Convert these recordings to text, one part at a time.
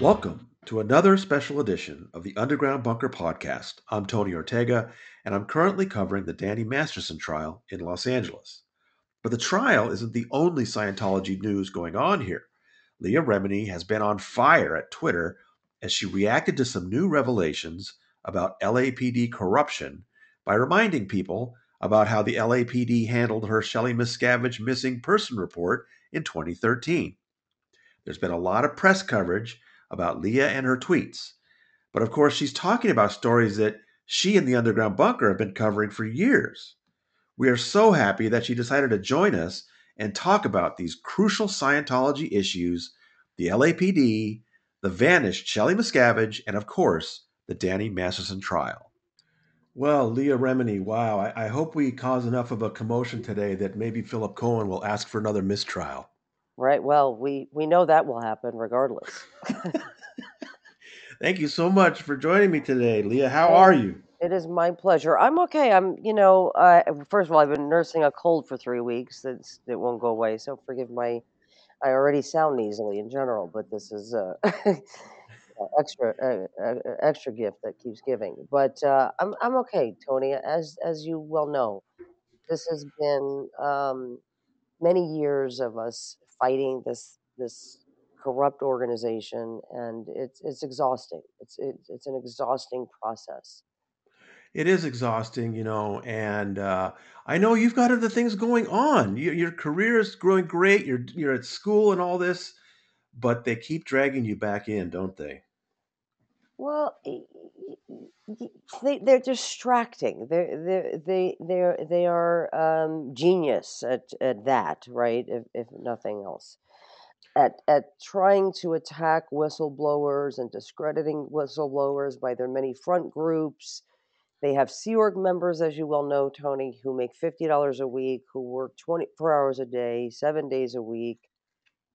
Welcome to another special edition of the Underground Bunker podcast. I'm Tony Ortega, and I'm currently covering the Danny Masterson trial in Los Angeles. But the trial isn't the only Scientology news going on here. Leah Remini has been on fire at Twitter as she reacted to some new revelations about LAPD corruption by reminding people about how the LAPD handled her Shelly Miscavige missing person report in 2013. There's been a lot of press coverage about Leah and her tweets. But of course, she's talking about stories that she and the Underground Bunker have been covering for years. We are so happy that she decided to join us and talk about these crucial Scientology issues the LAPD, the vanished Shelly Miscavige, and of course, the Danny Masterson trial. Well, Leah Remini, wow, I, I hope we cause enough of a commotion today that maybe Philip Cohen will ask for another mistrial. Right. Well, we we know that will happen regardless. Thank you so much for joining me today, Leah. How are you? It is my pleasure. I'm okay. I'm, you know, uh, first of all, I've been nursing a cold for three weeks. That's it won't go away. So forgive my. I already sound nasally in general, but this is uh, extra uh, uh, extra gift that keeps giving. But uh, I'm I'm okay, Tony. As as you well know, this has been um, many years of us fighting this this corrupt organization, and it's it's exhausting. It's it's it's an exhausting process. It is exhausting, you know, and uh, I know you've got other things going on. You, your career is growing great. You're you're at school and all this, but they keep dragging you back in, don't they? Well, they they're distracting. They they they they they are um, genius at at that, right? If if nothing else, at at trying to attack whistleblowers and discrediting whistleblowers by their many front groups. They have Sea Org members, as you well know, Tony, who make fifty dollars a week, who work twenty four hours a day, seven days a week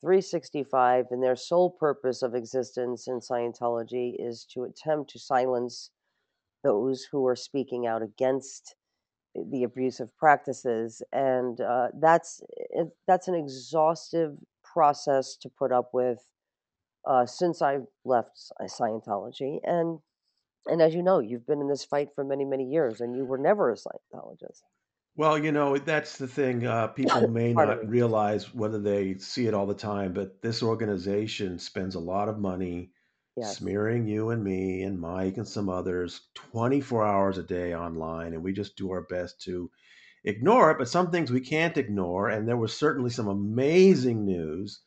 365 and their sole purpose of existence in Scientology is to attempt to silence those who are speaking out against the abusive practices and uh, that's it, that's an exhaustive process to put up with uh, since I've left Scientology and and as you know you've been in this fight for many many years and you were never a Scientologist well, you know, that's the thing. Uh, people may not realize whether they see it all the time, but this organization spends a lot of money yes. smearing you and me and Mike and some others 24 hours a day online. And we just do our best to ignore it. But some things we can't ignore. And there was certainly some amazing news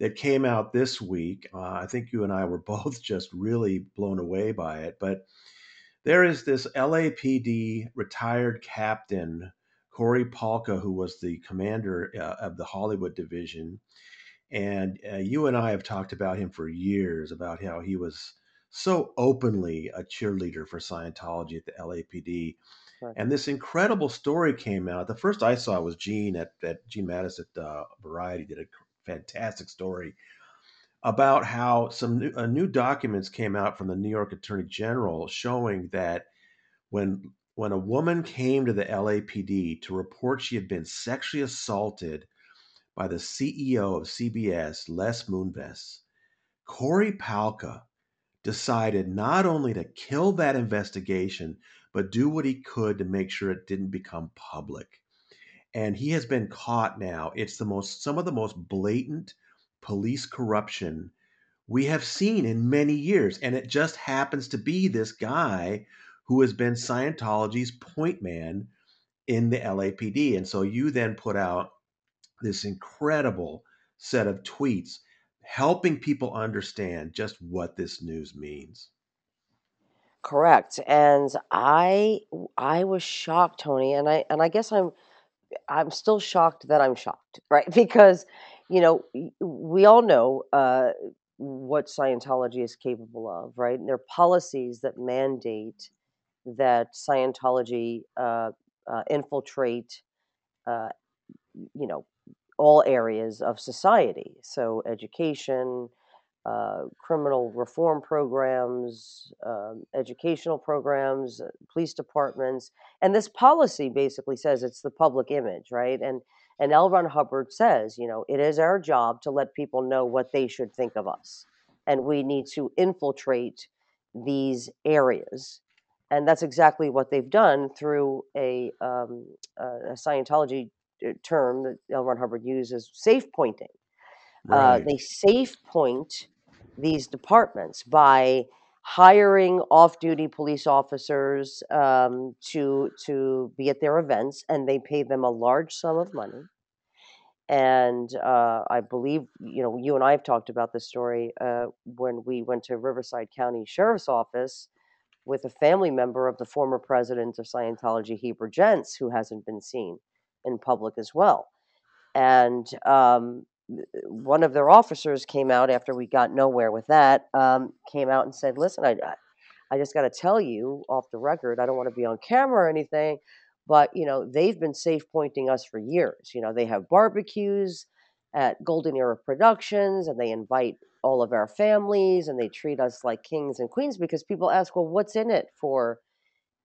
that came out this week. Uh, I think you and I were both just really blown away by it. But there is this LAPD retired captain Cory Palka, who was the commander uh, of the Hollywood division. And uh, you and I have talked about him for years about how he was so openly a cheerleader for Scientology at the LAPD. Right. And this incredible story came out. The first I saw was Gene at, at Gene Maddaus at uh, Variety did a fantastic story about how some new, uh, new documents came out from the New York Attorney General showing that when when a woman came to the LAPD to report she had been sexually assaulted by the CEO of CBS, Les Moonves, Cory Palka decided not only to kill that investigation, but do what he could to make sure it didn't become public. And he has been caught now. It's the most some of the most blatant police corruption we have seen in many years. And it just happens to be this guy who has been Scientology's point man in the LAPD. And so you then put out this incredible set of tweets helping people understand just what this news means. Correct. And I I was shocked, Tony, and I and I guess I'm I'm still shocked that I'm shocked, right? Because you know, we all know uh, what Scientology is capable of, right? And there are policies that mandate that Scientology uh, uh, infiltrate, uh, you know, all areas of society. So education, uh, criminal reform programs, um, educational programs, uh, police departments, and this policy basically says it's the public image, right? And and L. Ron Hubbard says, you know, it is our job to let people know what they should think of us. and we need to infiltrate these areas. And that's exactly what they've done through a, um, a Scientology uh, term that L. Ron Hubbard uses safe pointing. Uh, right. Uh, they safe point these departments by hiring off-duty police officers um, to to be at their events, and they pay them a large sum of money. And uh, I believe you know you and I have talked about this story uh, when we went to Riverside County Sheriff's Office with a family member of the former president of Scientology, Heber Jentzsch, who hasn't been seen in public as well. And um, one of their officers came out after we got nowhere with that. Um, came out and said, "Listen, I, I just got to tell you off the record. I don't want to be on camera or anything, but you know they've been safe pointing us for years. You know they have barbecues at Golden Era Productions, and they invite all of our families, and they treat us like kings and queens because people ask, well, what's in it for?"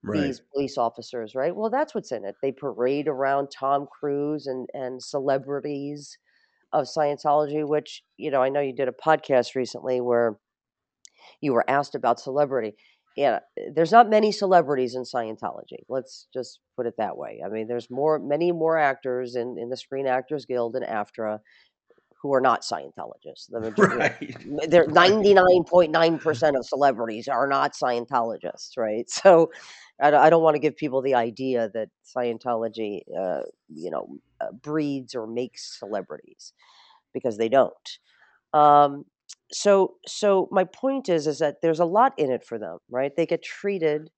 Right. These police officers, right? Well, that's what's in it. They parade around Tom Cruise and and celebrities of Scientology, which, you know, I know you did a podcast recently where you were asked about celebrity. Yeah, there's not many celebrities in Scientology. Let's just put it that way. I mean, there's more, many more actors in, in the Screen Actors Guild and AFTRA who are not Scientologists. The majority, right. They're 99.9% of celebrities are not Scientologists, right? So I, don't want to give people the idea that Scientology, uh, you know, uh, breeds or makes celebrities because they don't. Um, so, so my point is, is that there's a lot in it for them, right? They get treated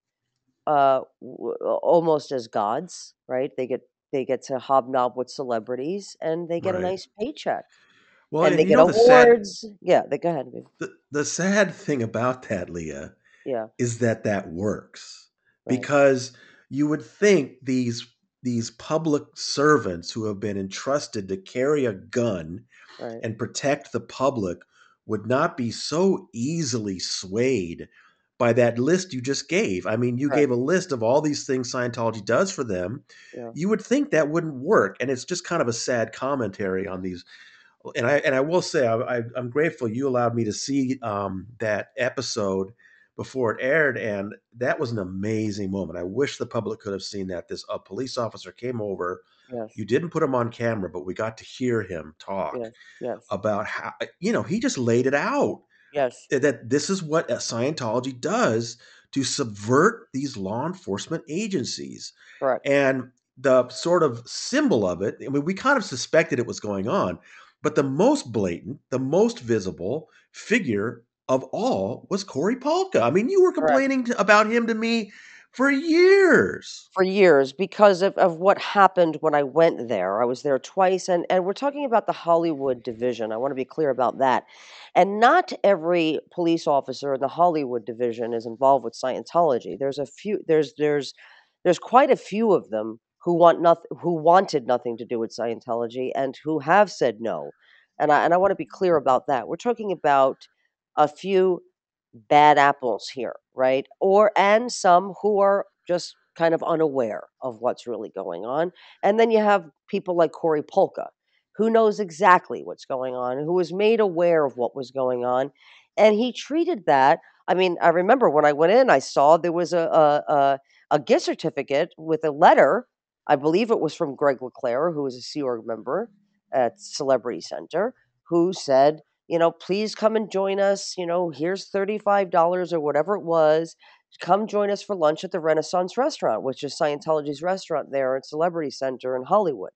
uh, w- almost as gods, right? They get they get to hobnob with celebrities and they get right. a nice paycheck. Well, and, they get awards. The sad, yeah, they go ahead. The, the sad thing about that, Leah, yeah, is that that works right. because you would think these these public servants who have been entrusted to carry a gun right. and protect the public would not be so easily swayed by that list you just gave. I mean, you right. gave a list of all these things Scientology does for them. Yeah. You would think that wouldn't work, and it's just kind of a sad commentary on these. And I and I will say I, am grateful you allowed me to see um, that episode before it aired, and that was an amazing moment. I wish the public could have seen that. This a police officer came over. Yes. You didn't put him on camera, but we got to hear him talk yes. Yes. about how uh, you know he just laid it out. Yes, eh, that this is what uh, Scientology does to subvert these law enforcement agencies. Correct. And the sort of symbol of it, I mean, we kind of suspected it was going on, but the most blatant, the most visible figure of all was Cory Palka. I mean, you were complaining about him to me for years. For years, because of, of what happened when I went there. I was there twice, and, and we're talking about the Hollywood division. I want to be clear about that. And not every police officer in the Hollywood division is involved with Scientology. There's a few. There's there's there's quite a few of them who want nothing, who wanted nothing to do with Scientology, and who have said no. And I and I want to be clear about that. We're talking about a few bad apples here, right? Or and some who are just kind of unaware of what's really going on. And then you have people like Cory Palka, who knows exactly what's going on, who was made aware of what was going on, and he treated that. I mean, I remember when I went in, I saw there was a a, a, a gift certificate with a letter. I believe it was from Greg LeClaire, who was a Sea Org member at Celebrity Center, who said, you know, please come and join us. You know, here's $35 or whatever it was. Come join us for lunch at the Renaissance Restaurant, which is Scientology's restaurant there at Celebrity Center in Hollywood.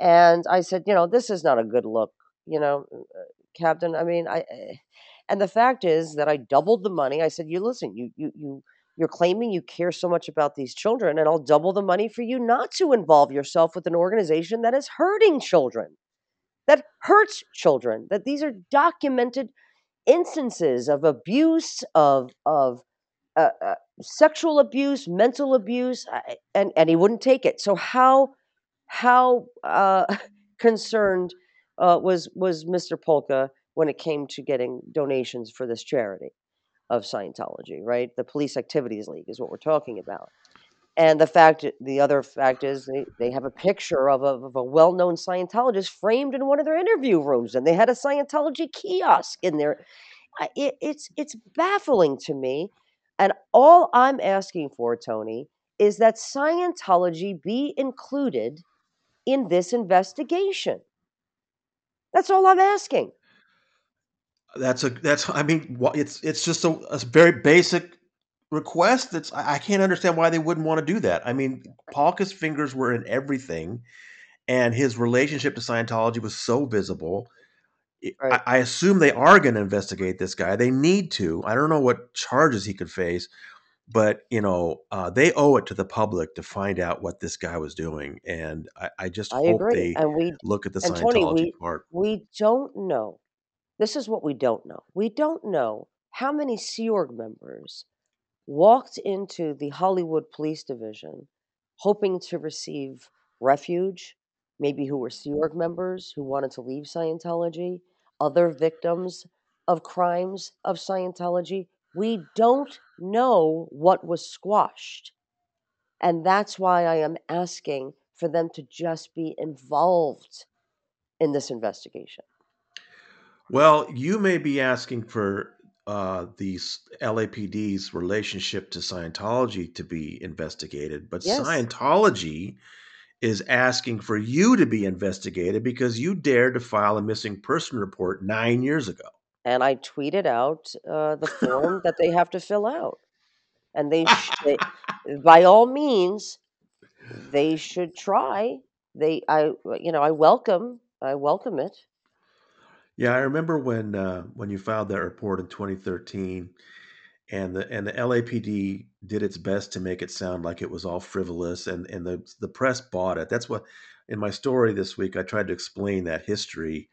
And I said, you know, this is not a good look, you know, uh, Captain. I mean, I, eh, and the fact is that I doubled the money. I said, you listen, you, you, you, you're claiming you care so much about these children, and I'll double the money for you not to involve yourself with an organization that is hurting children that hurts children, that these are documented instances of abuse, of, of uh, uh, sexual abuse, mental abuse, and, and he wouldn't take it. So, how, how uh, concerned uh, was, was Mr. Palka when it came to getting donations for this charity? Of Scientology, right? The Police Activities League is what we're talking about. And the fact, the other fact is, they, they have a picture of a, of a well known Scientologist framed in one of their interview rooms, and they had a Scientology kiosk in there. It, it's it's baffling to me, and all I'm asking for, Tony, is that Scientology be included in this investigation. That's all I'm asking. That's a that's I mean it's it's just a, a very basic request. That's I can't understand why they wouldn't want to do that. I mean, Palka's fingers were in everything, and his relationship to Scientology was so visible. Right. I, I assume they are going to investigate this guy. They need to. I don't know what charges he could face, but you know uh, they owe it to the public to find out what this guy was doing and i, I just I hope agree. they and we look at the scientology Tony, we, part we don't know this is what we don't know we don't know how many sea org members walked into the hollywood police division hoping to receive refuge maybe who were sea org members who wanted to leave scientology other victims of crimes of scientology we don't know what was squashed. And that's why I am asking for them to just be involved in this investigation. Well, you may be asking for uh, the LAPD's relationship to Scientology to be investigated, but yes. Scientology is asking for you to be investigated because you dared to file a missing person report nine years ago and I tweeted out uh, the form that they have to fill out, and they, sh- they, by all means, they should try. They, I, you know, I welcome, I welcome it. Yeah, I remember when uh, when you filed that report in 2013, and the and the LAPD did its best to make it sound like it was all frivolous, and and the the press bought it. That's what in my story this week I tried to explain that history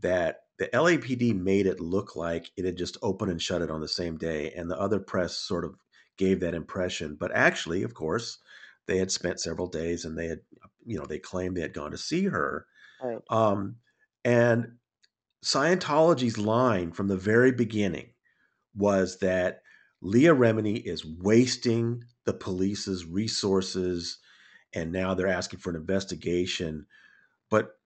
that the LAPD made it look like it had just opened and shut it on the same day, and the other press sort of gave that impression. But actually, of course, they had spent several days and they had, you know, they claimed they had gone to see her. Right. Um, and Scientology's line from the very beginning was that Leah Remini is wasting the police's resources, and now they're asking for an investigation. But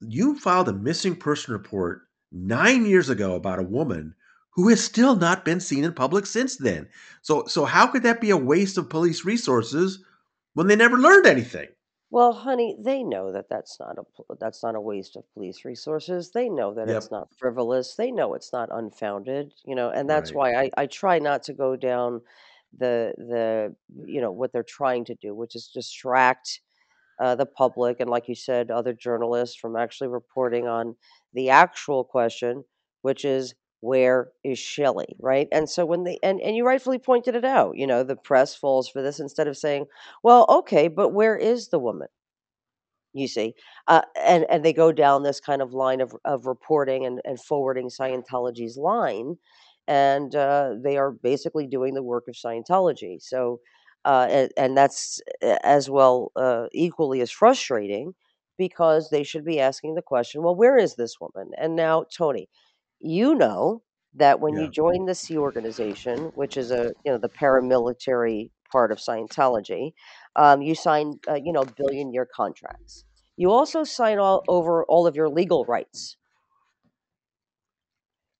you filed a missing person report nine years ago about a woman who has still not been seen in public since then. So, so how could that be a waste of police resources when they never learned anything? Well, honey, they know that that's not a that's not a waste of police resources. They know that yep. it's not frivolous. They know it's not unfounded. You know, and that's right. why I, I try not to go down the the you know what they're trying to do, which is distract uh, the public and, like you said, other journalists from actually reporting on the actual question, which is where is Shelly, right? And so when they and and you rightfully pointed it out, you know, the press falls for this instead of saying, well, okay, but where is the woman? You see, uh, and and they go down this kind of line of of reporting and and forwarding Scientology's line, and uh, they are basically doing the work of Scientology. So uh, and, and, that's as well uh, equally as frustrating because they should be asking the question, well, where is this woman? And now, Tony, you know that when yeah. you join the Sea Organization, which is a you know the paramilitary part of Scientology, um, you sign uh, you know billion year contracts. You also sign all over all of your legal rights.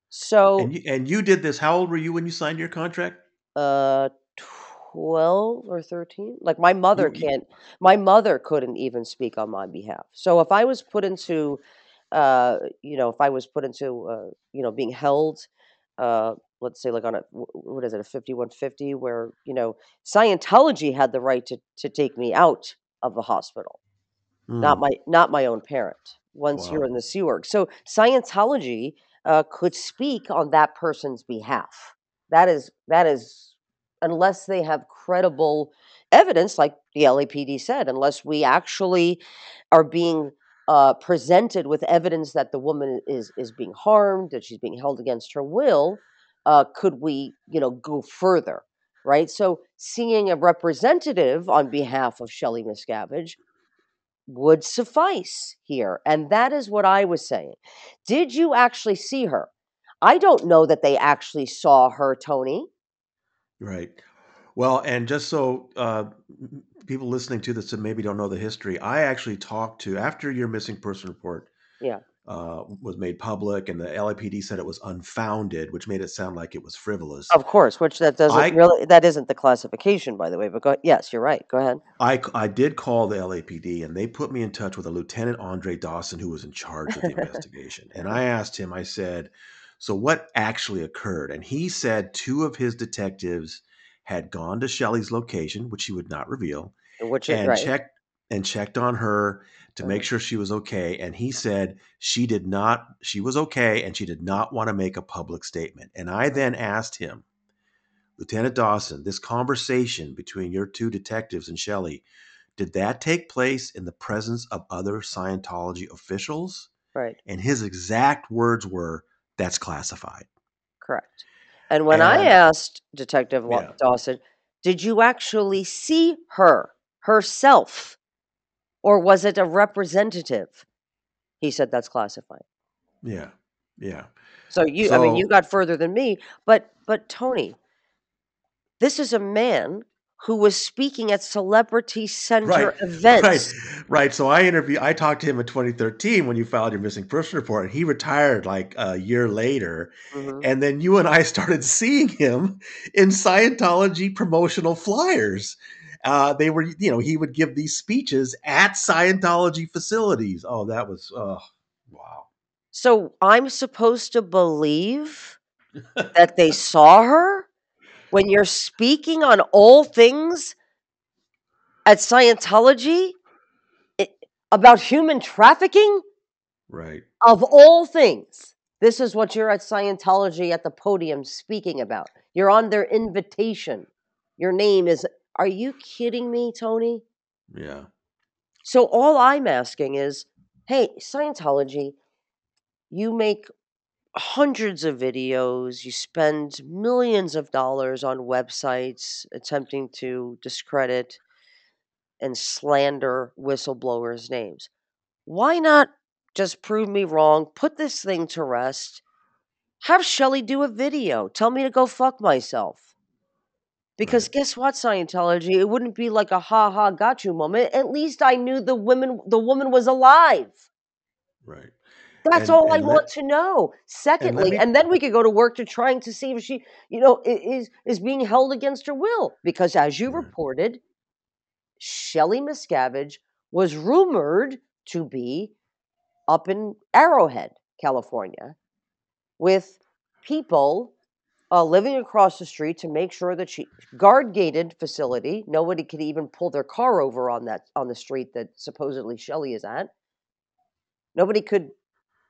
So and you, and you did this. How old were you when you signed your contract? Uh, 12 or 13 like my mother you, can't my mother couldn't even speak on my behalf so if i was put into uh you know if i was put into uh you know being held uh let's say like on a what is it a 5150 where you know scientology had the right to to take me out of the hospital mm. not my not my own parent once wow. you're in the sea org so scientology uh, could speak on that person's behalf that is that is unless they have credible evidence, like the LAPD said, unless we actually are being uh, presented with evidence that the woman is is being harmed, that she's being held against her will, uh, could we, you know, go further, right? So, seeing a representative on behalf of Shelly Miscavige would suffice here, and that is what I was saying. Did you actually see her? I don't know that they actually saw her, Tony. Right. Well, and just so uh, people listening to this and maybe don't know the history, I actually talked to after your missing person report. Yeah. uh, was made public, and the LAPD said it was unfounded, which made it sound like it was frivolous. Of course, which that doesn't I, really that isn't the classification, by the way. But go, yes, you're right. Go ahead. I I did call the LAPD, and they put me in touch with a Lieutenant Andre Dawson, who was in charge of the investigation. And I asked him, I said, "So what actually occurred?" And he said two of his detectives had gone to Shelly's location, which he would not reveal, which and right. checked and checked on her to make uh-huh. sure she was okay. And he said she did not, she was okay, and she did not want to make a public statement. And I then asked him, Lieutenant Dawson, this conversation between your two detectives and Shelly, did that take place in the presence of other Scientology officials? Right. And his exact words were, that's classified. Correct. And when and, I asked Detective yeah. Dawson, did you actually see her herself or was it a representative? He said that's classified. Yeah. Yeah. So you so, I mean you got further than me, but but Tony, this is a man who was speaking at celebrity center right, events. Right, right. So I interviewed, I talked to him in 2013 when you filed your missing person report, and he retired like a year later. Mm-hmm. And then you and I started seeing him in Scientology promotional flyers uh, they were, you know, he would give these speeches at Scientology facilities. Oh, that was, oh, wow. So I'm supposed to believe that they saw her when you're speaking on all things at Scientology it, about human trafficking? Right. Of all things, this is what you're at Scientology at the podium speaking about. You're on their invitation. Your name is are you kidding me, Tony? Yeah. So all I'm asking is, hey, Scientology, you make hundreds of videos, you spend millions of dollars on websites attempting to discredit and slander whistleblowers' names. Why not just prove me wrong, put this thing to rest, have Shelly do a video, tell me to go fuck myself? Because right. guess what, Scientology? It wouldn't be like a ha ha got you moment. At least I knew the woman the woman was alive. Right. That's and, all and I let, want to know. Secondly, and, me, and, then we could go to work to trying to see if she, you know, is is being held against her will. Because as you reported, Shelly Miscavige was rumored to be up in Arrowhead, California, with people uh, living across the street to make sure that she guard gated facility. Nobody could even pull their car over on that on the street that supposedly Shelly is at. Nobody could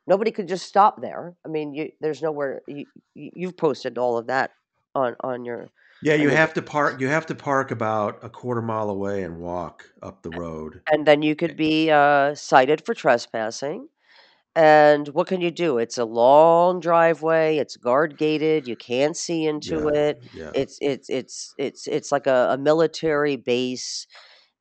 nobody could just stop there. I mean, you, there's nowhere you, you've posted all of that on on your yeah, you have to park. You have to park about a quarter mile away and walk up the road. And then you could be uh, cited for trespassing. And what can you do? It's a long driveway. It's guard gated. You can't see into Yeah, it. yeah. It's it's it's it's it's like a, a military base,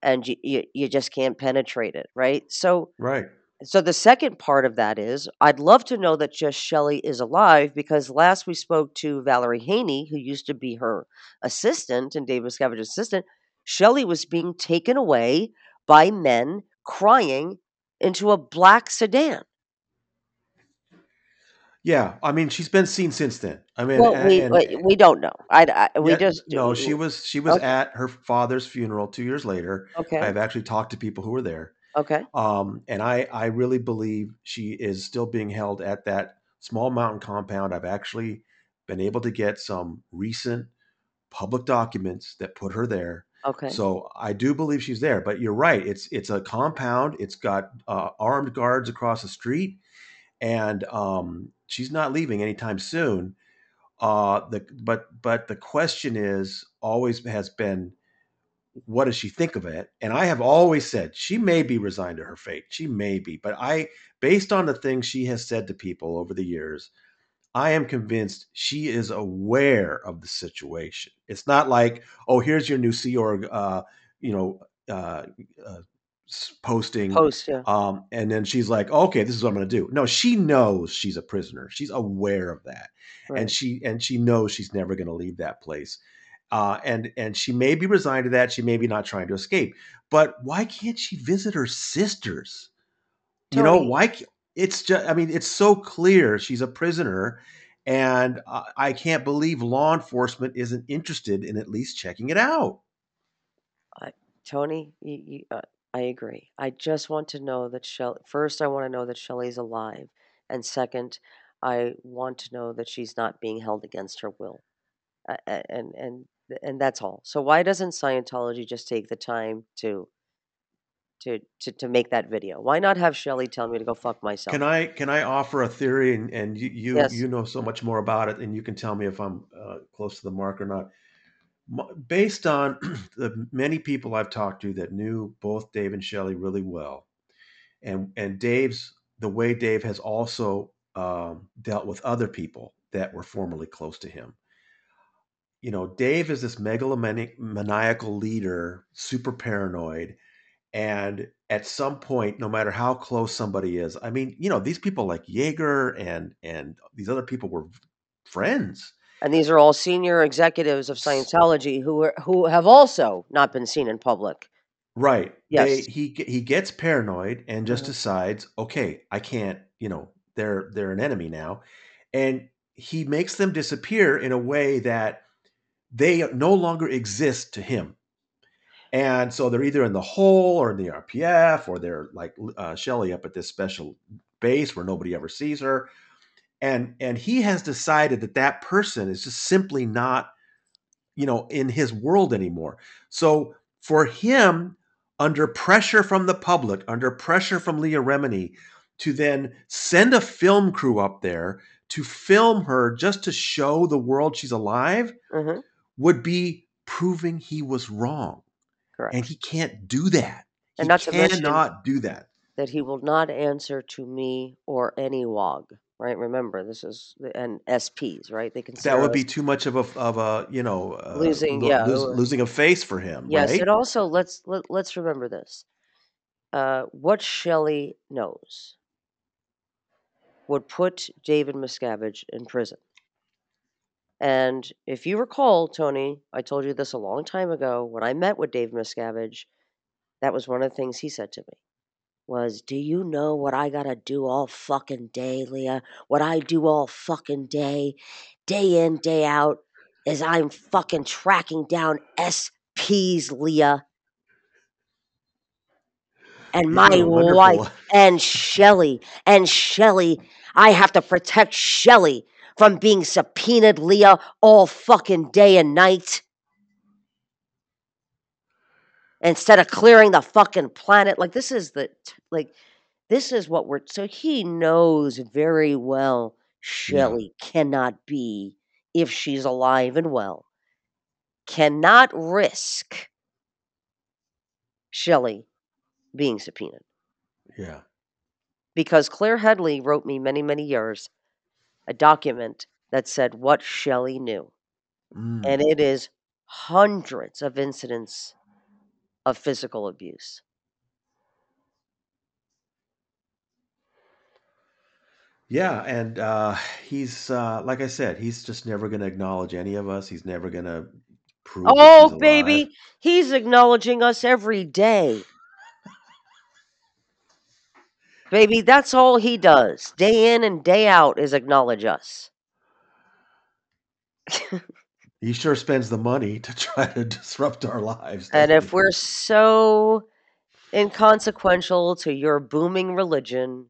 and you, you you just can't penetrate it, right? So Right. So the second part of that is I'd love to know that just Shelly is alive because last we spoke to Valerie Haney, who used to be her assistant and David Miscavige's assistant. Shelly was being taken away by men crying into a black sedan. Yeah, I mean, she's been seen since then. I mean, Well, we and, we don't know. I, I we yeah, just no, she was she was okay. at her father's funeral two years later. Okay. I've actually talked to people who were there, Okay. um, and I I really believe she is still being held at that small mountain compound. I've actually been able to get some recent public documents that put her there. Okay. So I do believe she's there. But you're right. It's it's a compound. It's got uh, armed guards across the street and um, she's not leaving anytime soon. Uh, the but but the question is always has been, what does she think of it? And I have always said she may be resigned to her fate. She may be, but I, based on the things she has said to people over the years, I am convinced she is aware of the situation. It's not like, oh, here's your new Sea Org, uh, you know, uh, uh, posting Post, yeah. um and then she's like okay this is what i'm going to do no she knows she's a prisoner she's aware of that right. and she and she knows she's never going to leave that place uh and and she may be resigned to that she may be not trying to escape but why can't she visit her sisters Tony, you know why it's just I mean, it's so clear she's a prisoner, and I, I can't believe law enforcement isn't interested in at least checking it out. Uh, Tony, you, you, uh, I agree. I just want to know that Shelly. First, I want to know that Shelly's alive, and second, I want to know that she's not being held against her will, uh, and and and that's all. So why doesn't Scientology just take the time to to to, to make that video? Why not have Shelly tell me to go fuck myself? Can I can I offer a theory, and and you you, yes. you know so much more about it, and you can tell me if I'm uh, close to the mark or not based on the many people I've talked to that knew both Dave and Shelly really well, and and Dave's the way Dave has also um, dealt with other people that were formerly close to him. You know, Dave is this megalomaniacal leader, super paranoid, and at some point, no matter how close somebody is, I mean, you know, these people like Jaeger and and these other people were friends and these are all senior executives of Scientology who are, who have also not been seen in public. Right. Yes. They, he he gets paranoid and just mm-hmm. decides, okay, I can't. You know, they're they're an enemy now, and he makes them disappear in a way that they no longer exist to him. And so they're either in the hole or in the RPF, or they're like uh, Shelly up at this special base where nobody ever sees her and and he has decided that that person is just simply not you know in his world anymore so for him under pressure from the public under pressure from leah remini to then send a film crew up there to film her just to show the world she's alive mm-hmm. Would be proving he was wrong Correct. and he can't do that and he not cannot do that that he will not answer to me or any WOG right? Remember, this is and SPs, right? They consider that would be too much of a of a you know uh, losing lo- yeah losing a face for him. Yes, right? and also let's let, let's remember this: uh, what Shelly knows would put David Miscavige in prison. And if you recall, Tony, I told you this a long time ago when I met with Dave Miscavige. That was one of the things he said to me was, Do you know what I gotta do all fucking day, Leah? What I do all fucking day, day in, day out, is I'm fucking tracking down SPs, Leah. And my wife and Shelly and Shelly, I have to protect Shelly from being subpoenaed, Leah, all fucking day and night instead of clearing the fucking planet. Like this is the like this is what we're so he knows very well Shelly yeah. cannot be if she's alive and well. Cannot risk Shelly being subpoenaed. Yeah. Because Claire Headley wrote me many, many years a document that said what Shelly knew. Mm. And it is hundreds of incidents of physical abuse. Yeah, and uh, he's uh, like I said, he's just never going to acknowledge any of us. He's never going to prove. Oh, he's baby, he's acknowledging us every day. Baby, that's all he does, day in and day out, is acknowledge us. He sure spends the money to try to disrupt our lives. And if we're so inconsequential to your booming religion,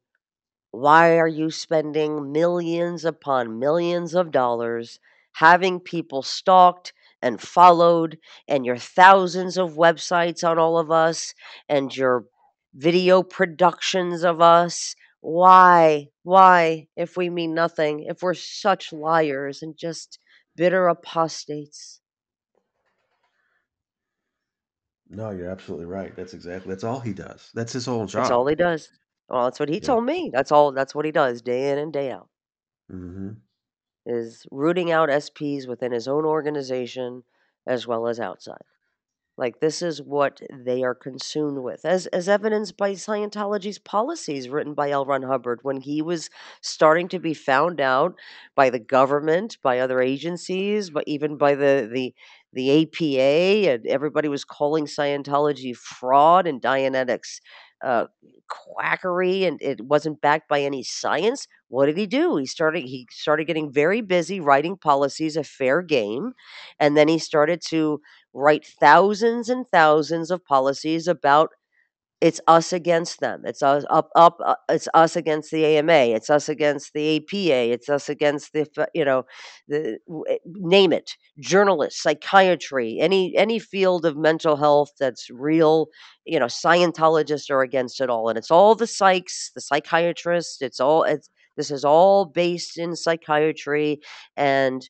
why are you spending millions upon millions of dollars having people stalked and followed, and your thousands of websites on all of us, and your video productions of us? Why? Why, if we mean nothing, if we're such liars and just bitter apostates. No, you're absolutely right. That's exactly that's all he does. That's his whole job. That's all he does. Well, that's what he yeah. told me. That's all. That's what he does day in and day out. Mm-hmm. Is rooting out SPs within his own organization as well as outside. Like this is what they are consumed with, as as evidenced by Scientology's policies written by L. Ron Hubbard when he was starting to be found out by the government, by other agencies, but even by the the the APA, and everybody was calling Scientology fraud and Dianetics uh, quackery and it wasn't backed by any science, what did he do? He started he started getting very busy writing policies a fair game, and then he started to write thousands and thousands of policies about it's us against them. It's us up up. Uh, it's us against the AMA. It's us against the APA. It's us against the you know, the eh, name it. Journalists, psychiatry, any any field of mental health that's real. You know, Scientologists are against it all, and it's all the psychs, the psychiatrists. It's all it's this is all based in psychiatry, and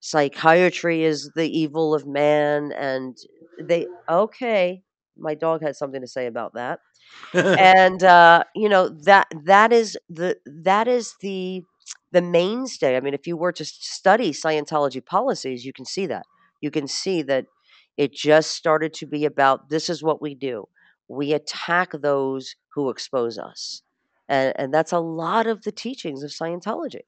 psychiatry is the evil of man, and they okay my dog had something to say about that. and uh, you know that that is the that is the the mainstay. I mean, if you were to study Scientology policies, you can see that. You can see that it just started to be about this is what we do. We attack those who expose us. And, and that's a lot of the teachings of Scientology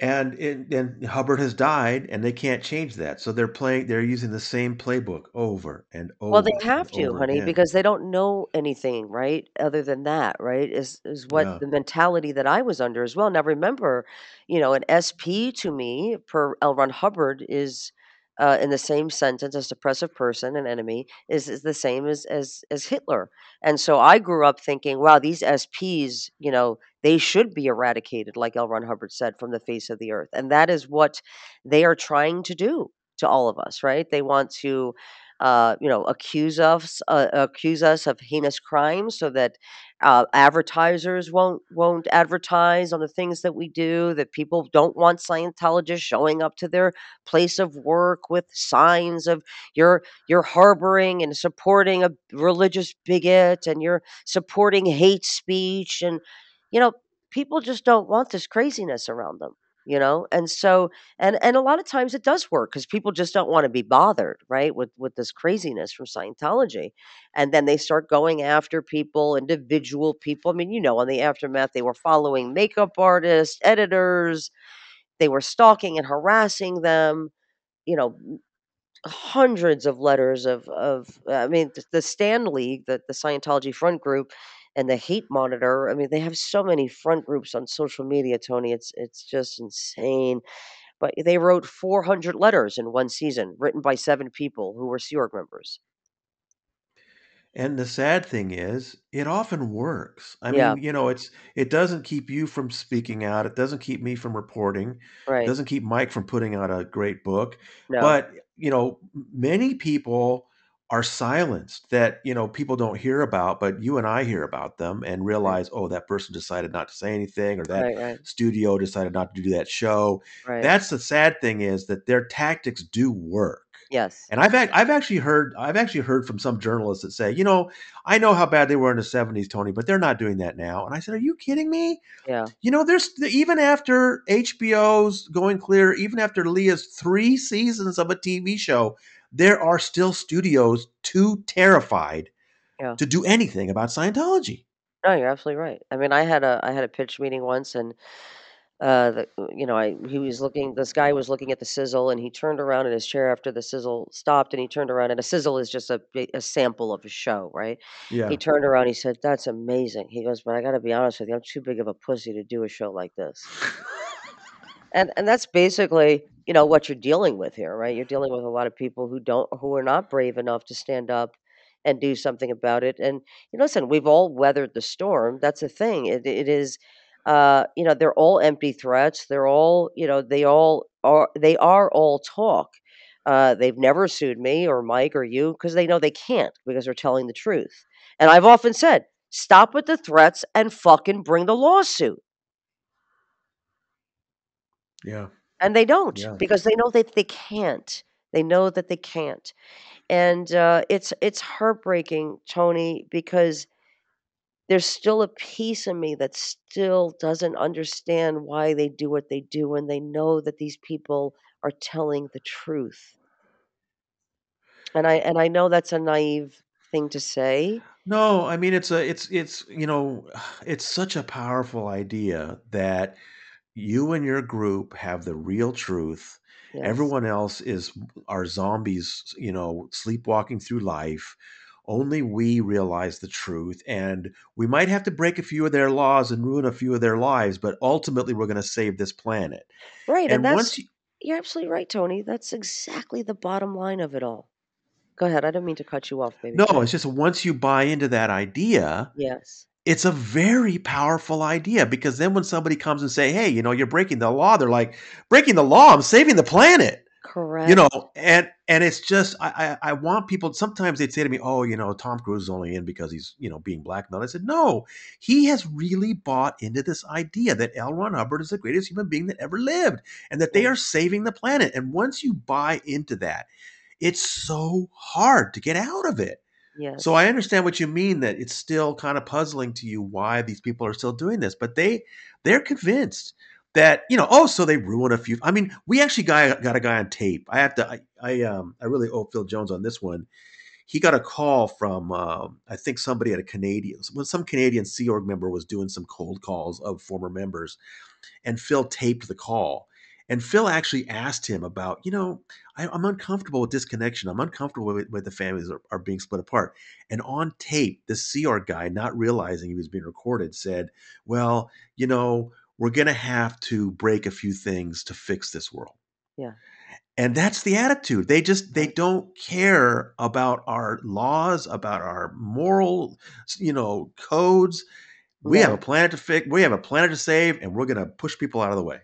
and and Hubbard has died, and they can't change that. So they're playing. They're using the same playbook over and over. Well, they have to, honey, again. because they don't know anything, right? Other than that, right? Is is what yeah. the mentality that I was under as well. Now, remember, you know, an SP to me per L. Ron Hubbard is uh, in the same sentence as oppressive person and enemy is, is the same as, as as Hitler. And so I grew up thinking, wow, these SPs, you know, they should be eradicated, like L. Ron Hubbard said, from the face of the earth. And that is what they are trying to do to all of us, right? They want to uh, you know, accuse us uh, accuse us of heinous crimes, so that uh, advertisers won't won't advertise on the things that we do. That people don't want Scientologists showing up to their place of work with signs of you're you're harboring and supporting a religious bigot, and you're supporting hate speech, and you know, people just don't want this craziness around them you know and so and and a lot of times it does work because people just don't want to be bothered right with with this craziness from scientology and then they start going after people individual people i mean you know on the aftermath they were following makeup artists editors they were stalking and harassing them you know hundreds of letters of of i mean the, STAND league the, the scientology front group and the hate monitor. I mean, they have so many front groups on social media, Tony. It's it's just insane. But they wrote 400 letters in one season, written by seven people who were Sea Org members. And the sad thing is, it often works. I Yeah. mean, you know, it's it doesn't keep you from speaking out. It doesn't keep me from reporting. It Right. doesn't keep Mike from putting out a great book. No. But, you know, many people are silenced that you know people don't hear about but you and i hear about them and mm-hmm. realize oh that person decided not to say anything or that right, right. studio decided not to do that show. Right. that's the sad thing is that their tactics do work. Yes. And i've i've actually heard i've actually heard from some journalists that say you know i know how bad they were in the 70s tony but they're not doing that now. And i said are you kidding me? Yeah. You know there's even after hbo's going clear even after leah's three seasons of a tv show there are still studios too terrified yeah. to do anything about Scientology. No, you're absolutely right. I mean, I had a I had a pitch meeting once, and uh, the, you know, I he was looking. This guy was looking at the sizzle, and he turned around in his chair after the sizzle stopped, and he turned around, and a sizzle is just a a sample of a show, right? Yeah. He turned around, he said, "That's amazing." He goes, "But I got to be honest with you, I'm too big of a pussy to do a show like this." and and that's basically you know what you're dealing with here right you're dealing with a lot of people who don't who are not brave enough to stand up and do something about it and you know listen we've all weathered the storm that's the thing it, it is uh you know they're all empty threats they're all you know they all are they are all talk uh they've never sued me or mike or you because they know they can't because they're telling the truth and i've often said stop with the threats and fucking bring the lawsuit yeah. And they don't Yeah. because they know that they can't. They know that they can't. And uh, it's it's heartbreaking, Tony, because there's still a piece of me that still doesn't understand why they do what they do and they know that these people are telling the truth. And I and I know that's a naive thing to say. No, I mean it's a it's it's you know it's such a powerful idea that you and your group have the real truth. Yes. Everyone else is are zombies, you know, sleepwalking through life. only we realize the truth. And we might have to break a few of their laws and ruin a few of their lives, but ultimately we're going to save this planet. Right. And, And that's, you, you're absolutely right, Tony. That's exactly the bottom line of it all. Go ahead. I didn't mean to cut you off, baby. no, it's just once you buy into that idea, Yes. It's a very powerful idea because then when somebody comes and say, "Hey, you know, you're breaking the law," they're like, "Breaking the law? I'm saving the planet." Correct. You know, and and it's just I, I I want people. Sometimes they'd say to me, "Oh, you know, Tom Cruise is only in because he's you know being blackmailed." I said, "No, he has really bought into this idea that L. Ron Hubbard is the greatest human being that ever lived, and that they are saving the planet. And once you buy into that, it's so hard to get out of it." Yes. So I understand what you mean that it's still kind of puzzling to you why these people are still doing this, but they they're convinced that you know oh so they ruin a few. I mean we actually got got a guy on tape. I have to I I um I really owe Phil Jones on this one. He got a call from um, I think somebody at a Canadian when some Canadian Sea Org member was doing some cold calls of former members, and Phil taped the call. And Phil actually asked him about, you know, I, I'm uncomfortable with disconnection. I'm uncomfortable with, with the families are, are being split apart. And on tape, the CR guy, not realizing he was being recorded, said, Well, you know, we're going to have to break a few things to fix this world. Yeah. And that's the attitude. They just they don't care about our laws, about our moral, you know, codes. We have a planet to fix. We have a planet to save, and we're going to push people out of the way.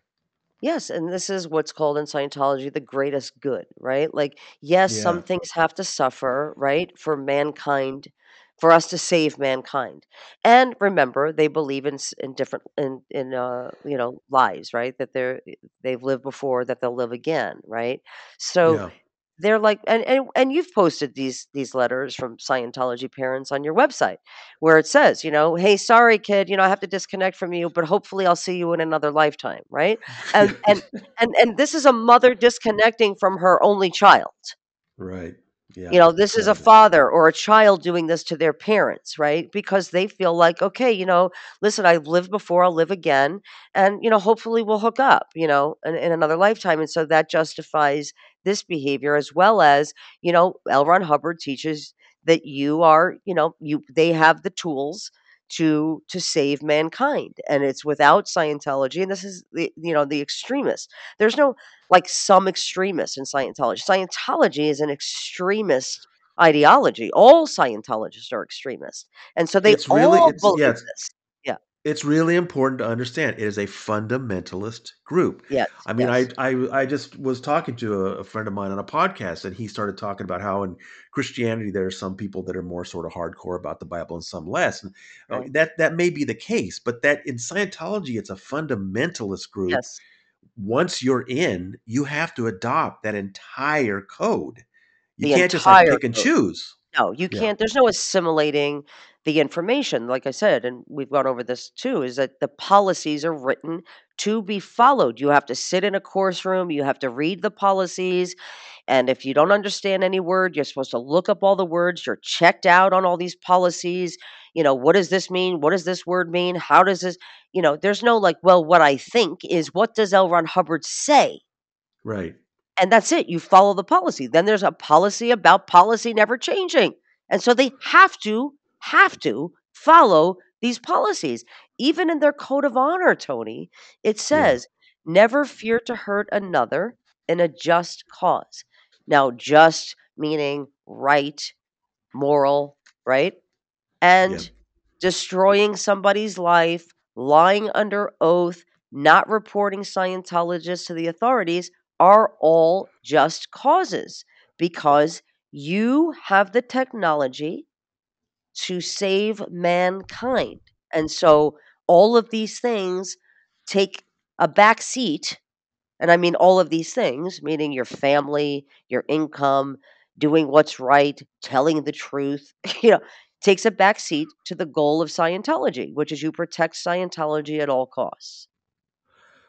Yes, and this is what's called in Scientology the greatest good, right? Like, yes, some Yeah. things have to suffer, right, for mankind, for us to save mankind. And remember, they believe in s- in different in in uh you know lies, right? That they're they've lived before, that they'll live again, right? So Yeah. They're like and, and and you've posted these these letters from Scientology parents on your website where it says, you know, hey, sorry kid, you know, I have to disconnect from you, but hopefully I'll see you in another lifetime, right? And and and and this is a mother disconnecting from her only child. Right. Yeah. You know, this is a father or a child doing this to their parents, right? Because they feel like, okay, you know, listen, I've lived before, I'll live again, and you know, hopefully we'll hook up, you know, in, in another lifetime. And so that justifies this behavior as well as, you know, L. Ron Hubbard teaches that you are, you know, you they have the tools to to save mankind. And it's without Scientology, and this is the you know, the extremists. There's no like some extremists in Scientology. Scientology is an extremist ideology. All Scientologists are extremists. And so they It's really all yeah, believe it's this. Yeah. it's really important to understand. It is a fundamentalist group. Yes. I mean, I Yes. I I just was talking to a, a friend of mine on a podcast, and he started talking about how in Christianity there are some people that are more sort of hardcore about the Bible and some less. And uh, Right. that that may be the case, but that in Scientology it's a fundamentalist group. Yes. Once you're in, you have to adopt that entire code. You The can't just like pick and code. choose. No, you can't. There's no assimilating the information. Like I said, and we've gone over this too, is that the policies are written to be followed. You have to sit in a course room, you have to read the policies. And if you don't understand any word, you're supposed to look up all the words. You're checked out on all these policies. You know, what does this mean? What does this word mean? How does this, you know, there's no like, well, what I think is what does L. Ron Hubbard say? Right. And that's it. You follow the policy. Then there's a policy about policy never changing. And so they have to, have to follow these policies. Even in their code of honor, Tony, it Yeah. says, never fear to hurt another in a just cause. Now, just meaning right, moral, right? Yeah. And destroying somebody's life, lying under oath, not reporting Scientologists to the authorities are all just causes because you have the technology to save mankind. And so all of these things take a back seat. And I mean all of these things, meaning your family, your income, doing what's right, telling the truth, you know, takes a back seat to the goal of Scientology, which is you protect Scientology at all costs.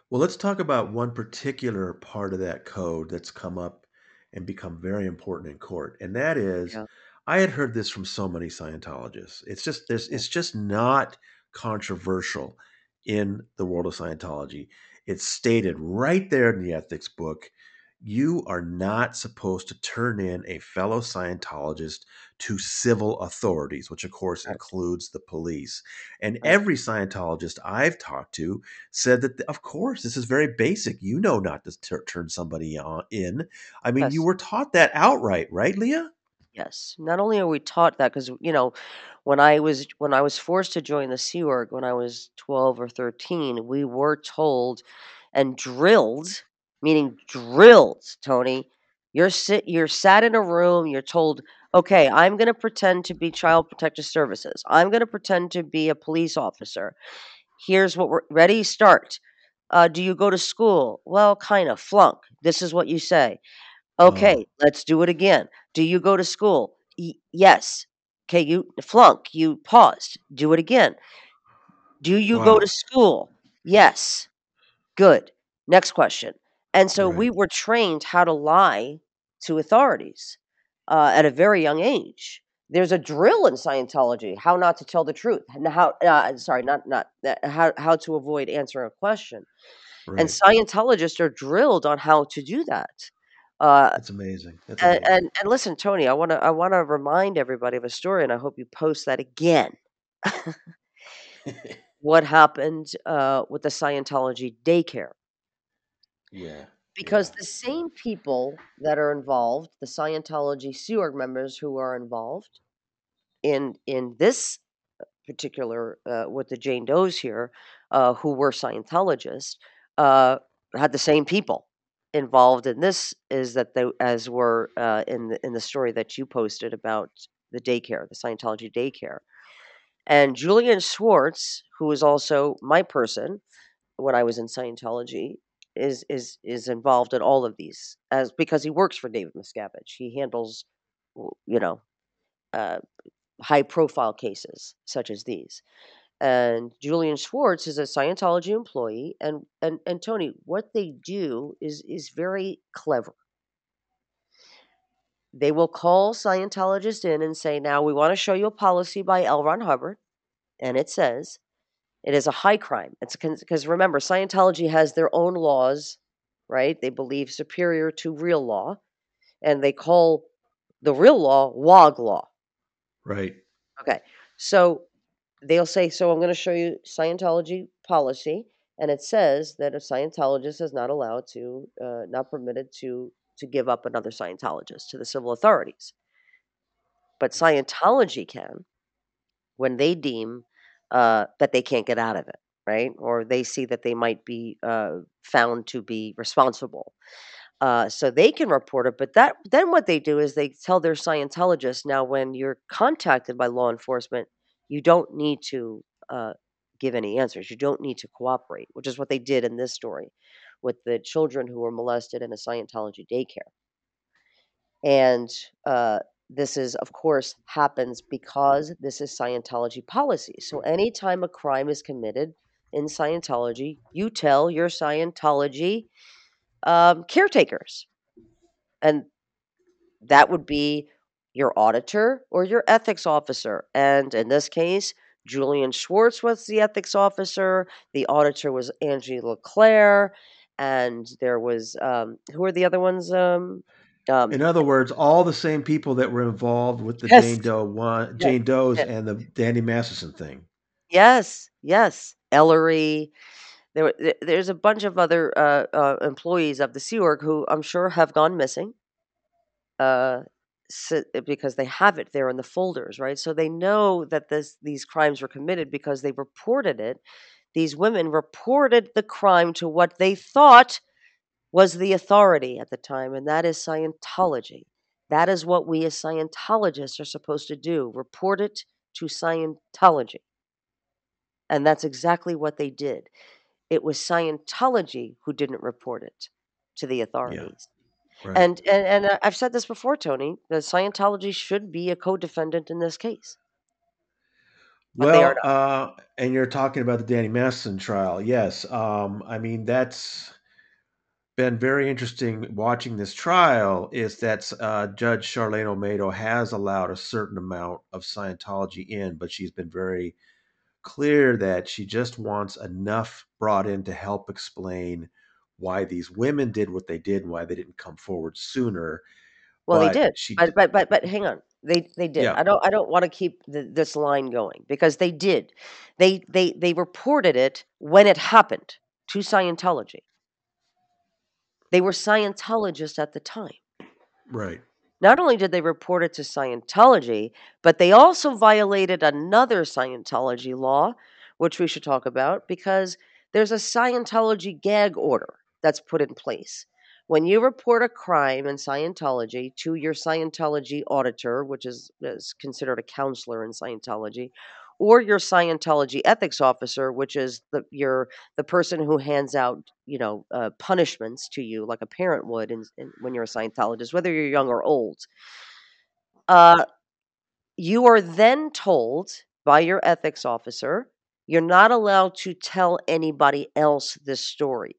Well, let's talk about one particular part of that code that's come up and become very important in court. And that is, Yeah. I had heard this from so many Scientologists. It's just there's it's just not controversial in the world of Scientology. It's stated right there in the ethics book. you are not supposed to turn in a fellow Scientologist to civil authorities, which of course includes the police. And every Scientologist I've talked to said that, of course, this is very basic. You know not to t- turn somebody on, in. I mean, yes. you were taught that outright, right, Leah? Yes. Not only are we taught that, because you know, when I was when I was forced to join the Sea Org when I was twelve or thirteen, we were told and drilled meaning drilled, Tony. You're sit you're sat in a room, you're told, "Okay, I'm going to pretend to be child protective services. I'm going to pretend to be a police officer. Here's what we're ready start. Uh, do you go to school? Well, kind of flunk. This is what you say. Okay, oh. let's do it again. Do you go to school? Y- yes. Okay, you flunk. You paused. Do it again. Do you wow. go to school? Yes. Good. Next question. And so right. we were trained how to lie to authorities uh, at a very young age. There's a drill in Scientology how not to tell the truth, how uh, sorry, not not uh, how how to avoid answering a question. Right. And Scientologists are drilled on how to do that. Uh, That's amazing. That's amazing. And, and, and listen, Tony, I want to I want to remind everybody of a story, and I hope you post that again. what happened uh, with the Scientology daycare? Yeah. Because yeah. the same people that are involved, the Scientology Sea Org members who are involved in in this particular uh, with the Jane Does here, uh, who were Scientologists, uh, had the same people involved in this. Is that they as were uh, in the in the story that you posted about the daycare, the Scientology daycare, and Julian Schwartz, who is also my person when I was in Scientology, is is is involved in all of these as because he works for David Miscavige. He handles, you know, uh, high profile cases such as these. And Julian Schwartz is a Scientology employee, and and and Tony, what they do is is very clever. They will call Scientologists in and say, "Now we want to show you a policy by L. Ron Hubbard," and it says it is a high crime. It's because remember, Scientology has their own laws, right? They believe superior to real law, and they call the real law WOG law. Right. Okay. So they'll say, so I'm going to show you Scientology policy, and it says that a Scientologist is not allowed to, uh, not permitted to to give up another Scientologist to the civil authorities. But Scientology can, when they deem uh, that they can't get out of it, right? Or they see that they might be uh, found to be responsible. Uh, so they can report it, but that then what they do is they tell their Scientologists now when you're contacted by law enforcement, you don't need to uh, give any answers. You don't need to cooperate, which is what they did in this story with the children who were molested in a Scientology daycare. And uh, this is, of course, happens because this is Scientology policy. So anytime a crime is committed in Scientology, you tell your Scientology um, caretakers. And that would be your auditor or your ethics officer. And in this case, Julian Schwartz was the ethics officer. The auditor was Angie LeClaire. And there was, um, who are the other ones? Um, um, In other words, all the same people that were involved with the yes. Jane Doe one, Jane Doe's, yes. and the Danny Masterson thing. Yes, yes, Ellery. There, there's a bunch of other uh, uh, employees of the Sea Org who I'm sure have gone missing, uh, Eh, because they have it there in the folders, right? So they know that this these crimes were committed because they reported it. These women reported the crime to what they thought was the authority at the time, and that is Scientology. That is what we as Scientologists are supposed to do report it to Scientology. And that's exactly what they did. It was Scientology who didn't report it to the authorities. Yeah, right. And, and and uh, I've said this before, Tony. That Scientology should be a co-defendant in this case. well, uh, and you're talking about the Danny Masterson trial. Yes, um, I mean that's been very interesting watching this trial is that uh, Judge Charlene Olmedo has allowed a certain amount of Scientology in, but she's been very clear that she just wants enough brought in to help explain why these women did what they did and why they didn't come forward sooner. Well, they did, but but but but hang on, they they did. Yeah. I don't I don't want to keep the, this line going because they did. They they they reported it when it happened to Scientology. They were Scientologists at the time. Right. Not only did they report it to Scientology, but they also violated another Scientology law, which we should talk about because there's a Scientology gag order that's put in place. When you report a crime in Scientology to your Scientology auditor, which is, is considered a counselor in Scientology, or your Scientology ethics officer, which is the your the person who hands out you know uh, punishments to you like a parent would in, in, when you're a Scientologist, whether you're young or old. Uh, you are then told by your ethics officer you're not allowed to tell anybody else this story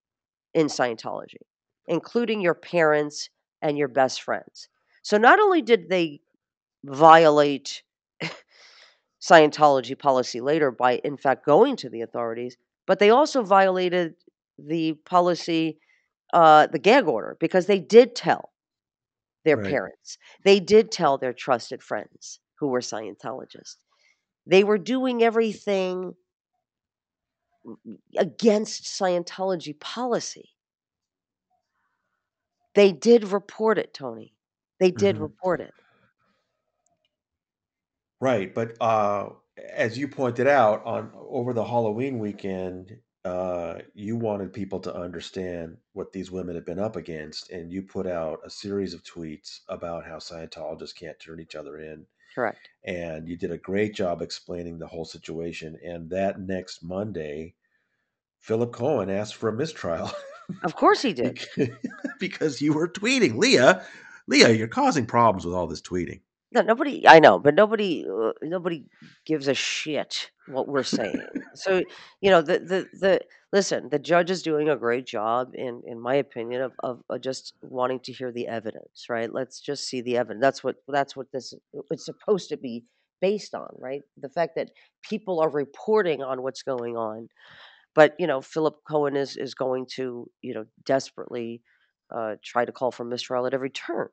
in Scientology, including your parents and your best friends. So not only did they violate Scientology policy later by, in fact, going to the authorities, but they also violated the policy, uh, the gag order, because they did tell their Right. parents, they did tell their trusted friends who were Scientologists. They were doing everything against Scientology policy. They did report it, Tony. They did Mhm. report it. Right, but uh, as you pointed out on over the Halloween weekend, uh, you wanted people to understand what these women have been up against, and you put out a series of tweets about how Scientologists can't turn each other in, Correct. and you did a great job explaining the whole situation. And that next Monday, Philip Cohen asked for a mistrial Of course he did. because, you were tweeting, Leah. Leah, you're causing problems with all this tweeting. No, nobody. I know, but nobody. Uh, nobody gives a shit what we're saying. so you know, the the the listen. The judge is doing a great job, in in my opinion, of of, of just wanting to hear the evidence. Right? Let's just see the evidence. That's what that's what this it's supposed to be based on. Right? The fact that people are reporting on what's going on, but you know, Philip Cohen is is going to you know desperately uh, try to call for mistrial at every turn.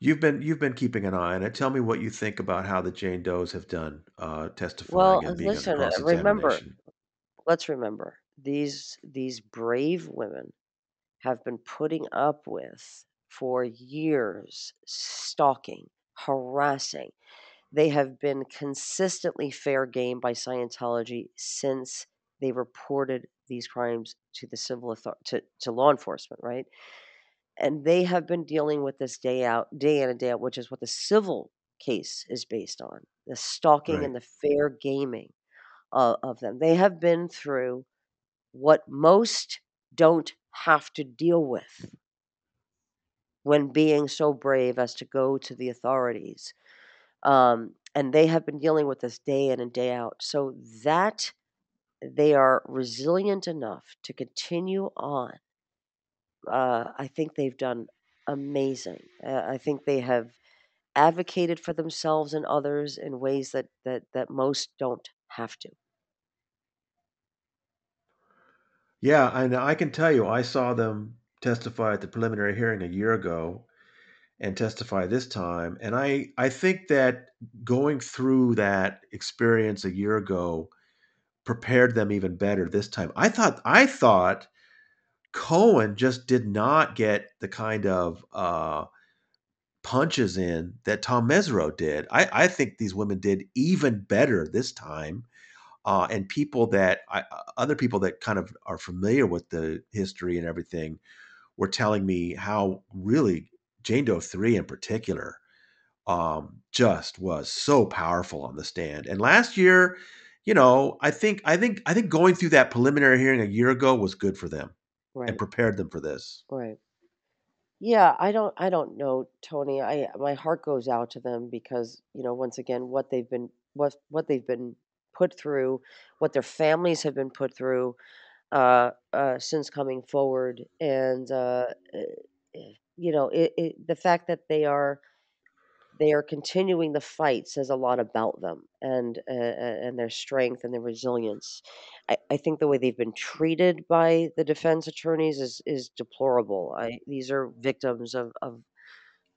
You've been you've been keeping an eye on it. Tell me what you think about how the Jane Does have done, uh, Well, testifying uh, and being under listen. uh, Remember, cross-examination. let's remember these these brave women have been putting up with for years stalking harassing they have been consistently fair game by scientology since they reported these crimes to the civil author- to, to law enforcement right and they have been dealing with this day out day in and day out which is what the civil case is based on the stalking Right. and the fair gaming uh, of them they have been through what most don't have to deal with when being so brave as to go to the authorities. Um, and they have been dealing with this day in and day out. So that they are resilient enough to continue on, uh, I think they've done amazing. Uh, I think they have advocated for themselves and others in ways that, that, that most don't have to. Yeah, and I can tell you, I saw them testify at the preliminary hearing a year ago and testify this time, and I I think that going through that experience a year ago prepared them even better this time. I thought I thought Cohen just did not get the kind of uh, punches in that Tom Mesereau did. I, I think these women did even better this time. Uh, and people that I, other people that kind of are familiar with the history and everything were telling me how really Jane Doe 3 in particular um, just was so powerful on the stand. And last year, you know, I think I think I think going through that preliminary hearing a year ago was good for them right. and prepared them for this. Right. Yeah, I don't I don't know, Tony. I my heart goes out to them because, you know, once again, what they've been what what they've been put through, what their families have been put through uh uh since coming forward and uh eh, eh, you know, it, it the fact that they are they are continuing the fight says a lot about them and uh, and their strength and their resilience. I, I think the way they've been treated by the defense attorneys is is deplorable. I these are victims of of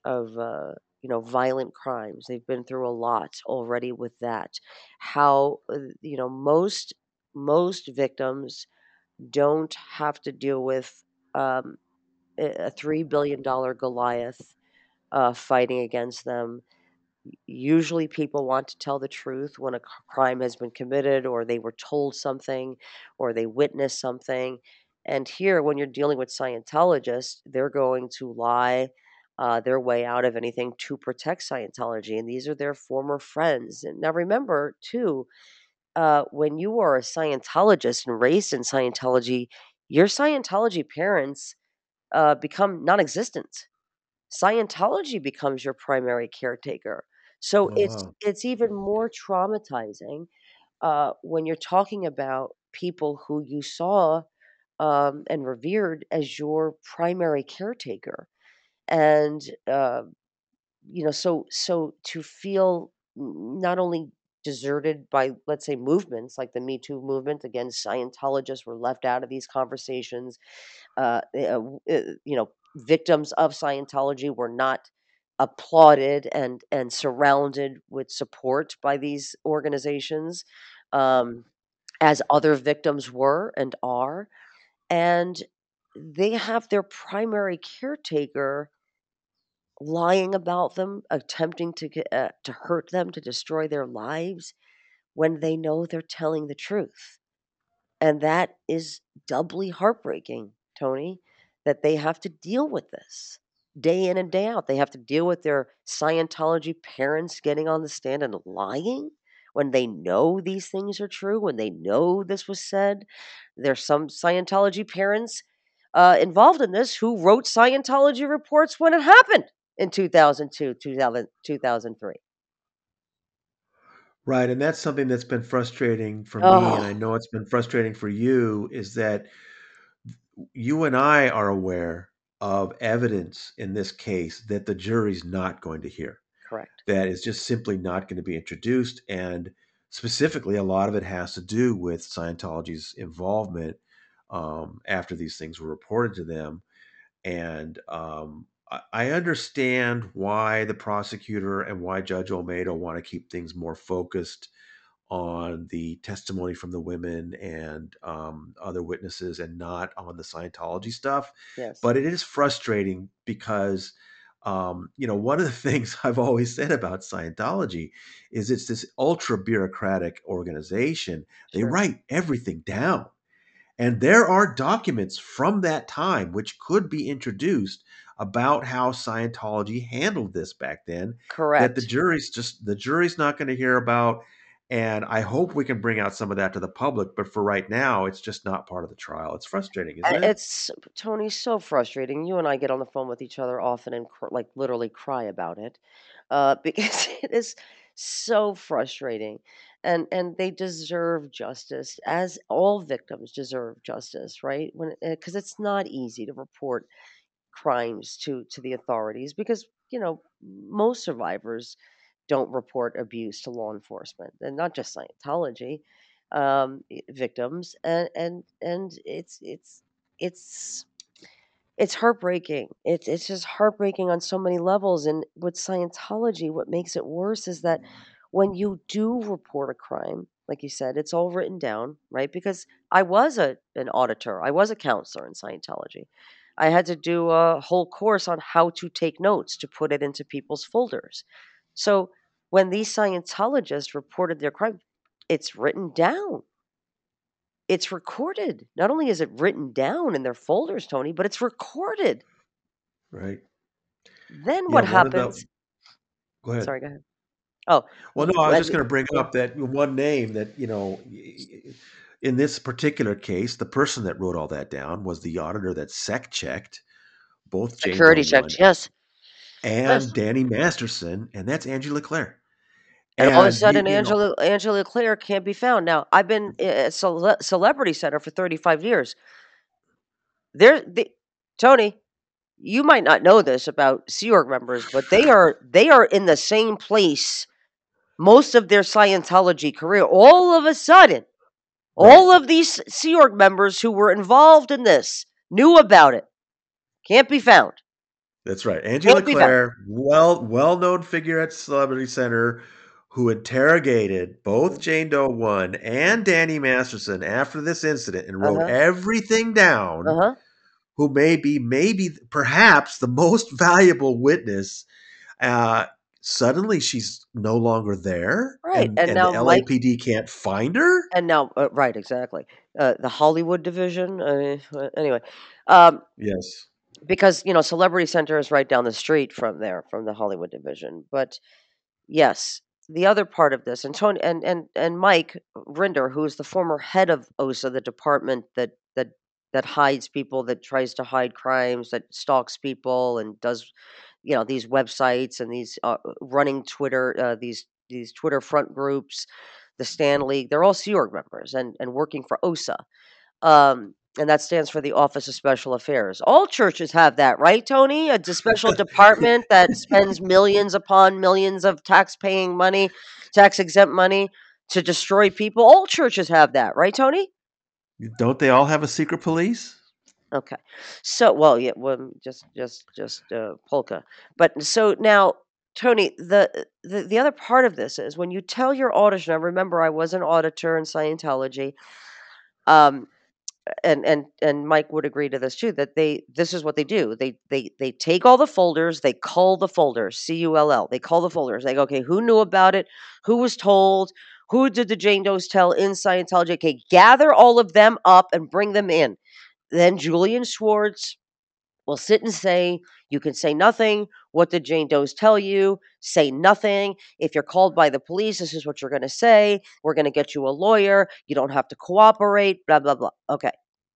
of uh, you know violent crimes. They've been through a lot already with that. How uh, you know most most victims don't have to deal with um, a three billion dollar Goliath uh, fighting against them. Usually, people want to tell the truth when a crime has been committed, or they were told something, or they witnessed something. And here, when you're dealing with Scientologists, they're going to lie uh, their way out of anything to protect Scientology. And these are their former friends. And now, remember, too, uh, when you are a Scientologist and raised in Scientology, your Scientology parents uh, become non existent. Scientology becomes your primary caretaker. So Oh, it's wow. it's even more traumatizing uh, when you're talking about people who you saw um, and revered as your primary caretaker, and uh, you know, so so to feel n- not only deserted by let's say movements like the Me Too movement again, Scientologists were left out of these conversations uh, eh, uh, uh, you know, victims of Scientology were not applauded and and surrounded with support by these organizations, um, as other victims were and are, and they have their primary caretaker lying about them, attempting to uh, to hurt them, to destroy their lives when they know they're telling the truth. And that is doubly heartbreaking, Tony, that they have to deal with this day in and day out. They have to deal with their Scientology parents getting on the stand and lying when they know these things are true, when they know this was said. There's some Scientology parents uh, involved in this who wrote Scientology reports when it happened in 2002, 2000, 2003. Right, and that's something that's been frustrating for me, and I Oh, know it's been frustrating for you, is that you and I are aware of evidence in this case that the jury's not going to hear. correct. That is just simply not going to be introduced. And specifically, a lot of it has to do with Scientology's involvement um, after these things were reported to them. And um, I I understand why the prosecutor and why Judge Olmedo want to keep things more focused on the testimony from the women and um, other witnesses and not on the Scientology stuff. Yes, But it is frustrating because, um, you know, one of the things I've always said about Scientology is it's this ultra bureaucratic organization. They sure. write everything down. And there are documents from that time which could be introduced about how Scientology handled this back then Correct. that the jury's just the jury's not going to hear about. And I hope we can bring out some of that to the public, but for right now, it's just not part of the trial. It's frustrating, isn't it? it's Tony, so frustrating. You and I get on the phone with each other often and cr like, literally cry about it, uh, because it is so frustrating, and and they deserve justice, as all victims deserve justice, right? When because it's not easy to report crimes to to the authorities because, you know, most survivors don't report abuse to law enforcement, and not just Scientology, um, victims, and and and it's it's it's it's heartbreaking. It's it's just heartbreaking on so many levels, and with Scientology, what makes it worse is that when you do report a crime, like you said, it's all written down, right? Because I was a an auditor, I was a counselor in Scientology. I had to do a whole course on how to take notes to put it into people's folders. So when these Scientologists reported their crime, it's written down. It's recorded. Not only is it written down in their folders, Tony, but it's recorded. Right. Then Yeah. what One of the, happens go ahead. sorry, go ahead. Oh, Well, no, I was just going to bring up that one name that, you know, in this particular case, the person that wrote all that down was the auditor that sec checked both James security checks, yes, and. Danny Masterson, and that's Angela Claire. And all of a And you sudden, you know, Angela Angela Claire can't be found. Now, I've been at Cele Celebrity Center for 35 years. There the Tony, you might not know this about Sea Org members, but they are they are in the same place most of their Scientology career. All of a sudden, right. all of these Sea Org members who were involved in this knew about it. Can't be found. That's right. Angela Claire, well well known figure at Celebrity Center, who interrogated both Jane Doe 1 and Danny Masterson after this incident and wrote uh-huh. everything down. Uh-huh. who may be maybe perhaps the most valuable witness. Uh, suddenly she's no longer there right. and, and, and now the lapd Mike, can't find her? And now uh, right exactly. Uh, the hollywood division uh, anyway. Um, yes because you know celebrity center is right down the street from there from the hollywood division but yes the other part of this and tony and and, and mike rinder who is the former head of osa the department that that that hides people, that tries to hide crimes, that stalks people, and does, you know, these websites and these uh, running Twitter, uh, these these Twitter front groups, the STAND League. They're all Sea Org members and and working for OSA. Um, and that stands for the Office of Special Affairs. All churches have that, right, Tony? A special department that spends millions upon millions of tax-paying money, tax-exempt money to destroy people. All churches have that, right, Tony? Don't they all have a secret police? Okay. So, well, yeah, well, just, just, just uh, Palka. But so now, Tony, the, the the other part of this is when you tell your auditor. Remember, I was an auditor in Scientology. Um, and and and Mike would agree to this too that they this is what they do they they they take all the folders they cull the folders C U L L they call the folders they go okay who knew about it who was told who did the Jane Does tell in Scientology? Okay, gather all of them up and bring them in. Then Julian Schwartz will sit and say, You can say nothing. What did Jane Does tell you? Say nothing. If you're called by the police, this is what you're going to say. We're going to get you a lawyer. You don't have to cooperate, blah, blah, blah. Okay.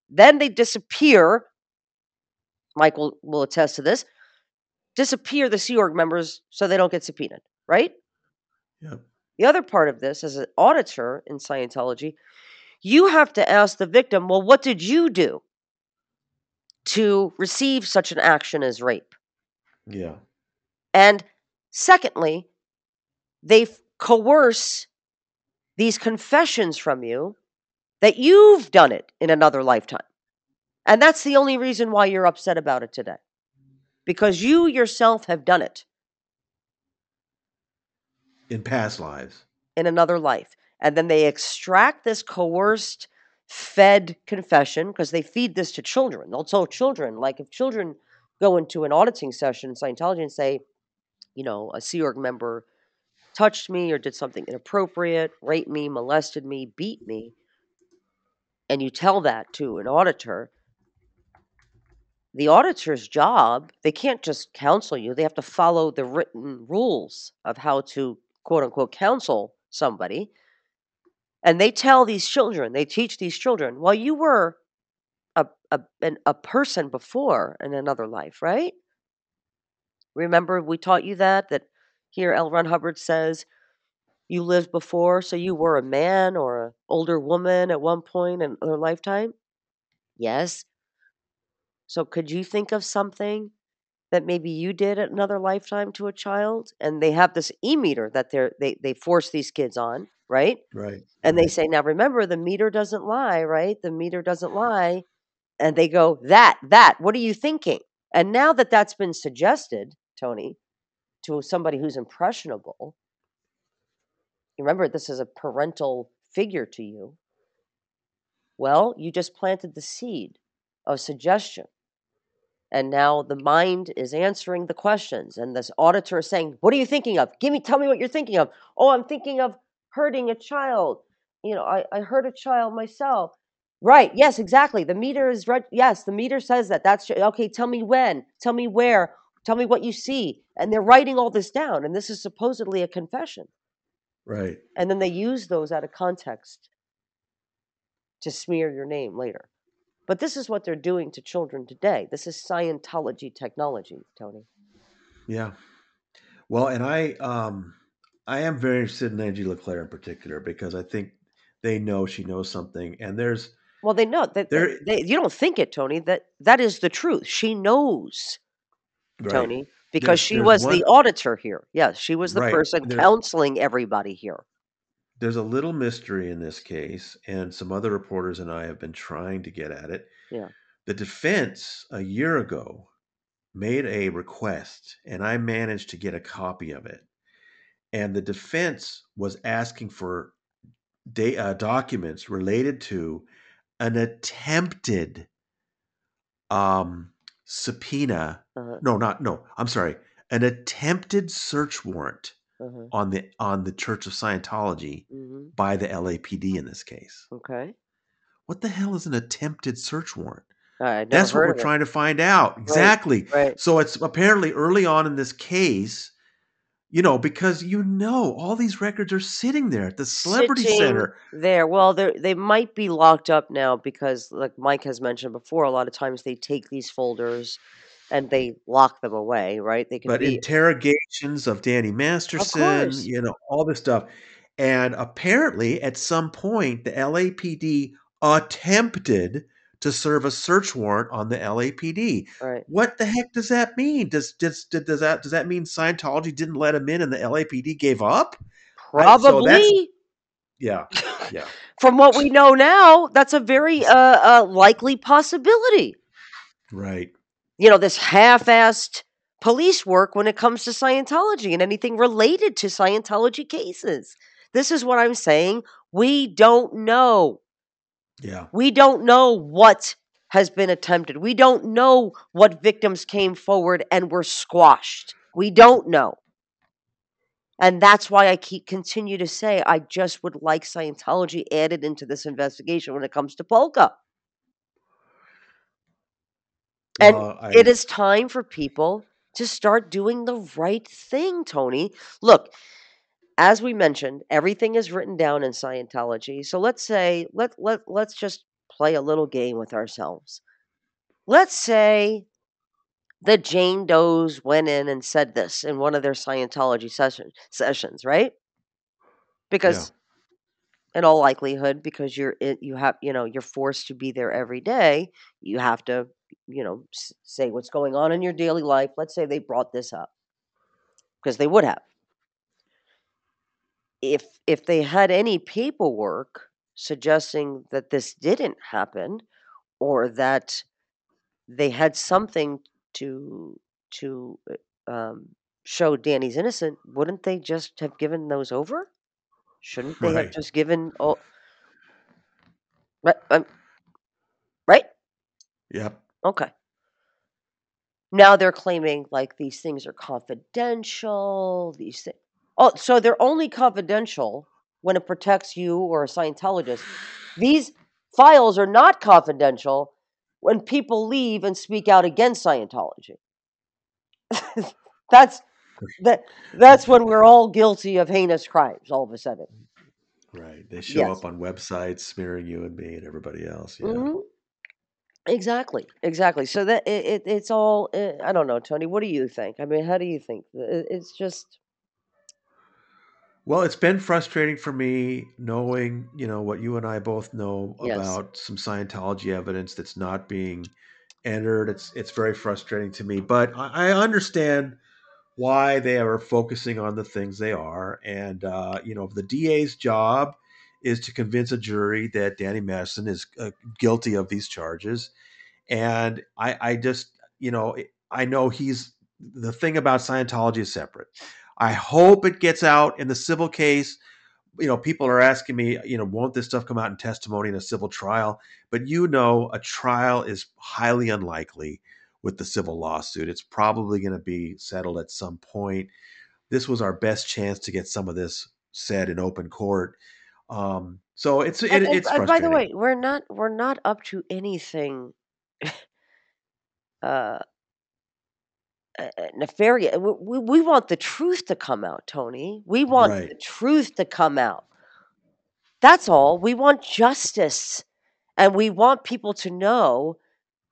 Then they disappear. Michael will attest to this. Disappear the Sea Org members so they don't get subpoenaed, right? Yep. The other part of this, as an auditor in Scientology, you have to ask the victim, well, what did you do to receive such an action as rape? Yeah. And secondly, they coerce these confessions from you that you've done it in another lifetime. And that's the only reason why you're upset about it today. Because you yourself have done it in past lives in another life and then they extract this coerced fed confession because they feed this to children. They'll tell children like if children go into an auditing session in scientology and say you know a sea org member touched me or did something inappropriate raped me molested me beat me and you tell that to an auditor the auditor's job they can't just counsel you. They have to follow the written rules of how to quote unquote counsel somebody and they tell these children they teach these children well you were a a, an, a person before in another life right? Remember we taught you that that here l. Ron hubbard says you lived before so you were a man or an older woman at one point in their lifetime? Yes. So could you think of something that maybe you did at another lifetime to a child and they have this e-meter that they're they, they force these kids on right? Right and right. they say now remember the meter doesn't lie right? The meter doesn't lie. And they go that that what are you thinking? And now that that's been suggested tony to somebody who's impressionable remember this is a parental figure to you. Well you just planted the seed of suggestion. And now the mind is answering the questions and this auditor is saying what are you thinking of? Give me tell me what you're thinking of. Oh i'm thinking of hurting a child you know i, I hurt a child myself right yes exactly the meter is right yes the meter says that that's okay tell me when tell me where tell me what you see and they're writing all this down and this is supposedly a confession right and then they use those out of context to smear your name later but this is what they're doing to children today. This is Scientology technology, Tony. Yeah. Well, and I um I am very interested in Angie LeClaire in particular because I think they know she knows something and there's well they know that they, you don't think it tony that that is the truth she knows right. Tony, because there's, she there's was one... the auditor here. Yes, she was the right. person there's... counseling everybody here. There's a little mystery in this case, and some other reporters and I have been trying to get at it. Yeah. The defense a year ago made a request, and I managed to get a copy of it. And the defense was asking for uh, documents related to an attempted um, subpoena. Uh-huh. No, not no. I'm sorry. An attempted search warrant uh-huh. on the on the Church of Scientology mm-hmm. by the LAPD in this case. Okay. What the hell is an attempted search warrant? That's what we're trying to find out. Exactly. Right, right. So it's apparently early on in this case, you know, because you know all these records are sitting there at the Celebrity Sitting Center. there. Well, they they might be locked up now because, like Mike has mentioned before, a lot of times they take these folders and they lock them away. Right? They can But be, interrogations of Danny Masterson, course. you know, all this stuff. And apparently, at some point, the LAPD attempted to serve a search warrant on the LAPD. Right. What the heck does that mean? Does does does that does that mean Scientology didn't let him in and the LAPD gave up? Probably. Right? So yeah, yeah. From what we know now, that's a very uh, uh, likely possibility. Right. You know, this half-assed police work when it comes to Scientology and anything related to Scientology cases. This is what I'm saying. We don't know. Yeah. We don't know what has been attempted. We don't know what victims came forward and were squashed. We don't know. And that's why I keep continue to say I just would like Scientology added into this investigation when it comes to Palka. And well, I... it is time for people to start doing the right thing, Tony. Look, as we mentioned, everything is written down in Scientology. So let's say let let let's just play a little game with ourselves. Let's say the Jane Does went in and said this in one of their Scientology session, sessions, right? Because yeah. in all likelihood, because you're you have you know you're forced to be there every day, you have to you know say what's going on in your daily life. Let's say they brought this up because they would have if if they had any paperwork suggesting that this didn't happen or that they had something to to uh, um, show Danny's innocent, wouldn't they just have given those over? Shouldn't they right. have just given all? Right, um, right. Yep. Okay. Now they're claiming like these things are confidential. These things. Oh, so they're only confidential when it protects you or a Scientologist. These files are not confidential when people leave and speak out against Scientology. that's that that's when we're all guilty of heinous crimes all of a sudden. Right. They show yes. up on websites smearing you and me and everybody else. Yeah. Mm-hmm. Exactly. Exactly. So that it, it it's all eh, I don't know, Tony. What do you think? I mean, how do you think? It's just well, it's been frustrating for me knowing, you know, what you and I both know Yes. about some Scientology evidence that's not being entered. It's it's very frustrating to me, but I, I understand why they are focusing on the things they are. And uh, you know, the DA's job is to convince a jury that Danny Masterson is uh, guilty of these charges. And I, I just, you know, I know he's the thing about Scientology is separate. I hope it gets out in the civil case. You know, people are asking me, you know, won't this stuff come out in testimony in a civil trial? But you know, a trial is highly unlikely with the civil lawsuit. It's probably going to be settled at some point. This was our best chance to get some of this said in open court. Um, so it's it, and, and, it's and by the way, we're not we're not up to anything uh uh, nefarious. We, we want the truth to come out, Tony. We want right. the truth to come out. That's all. We want justice. And we want people to know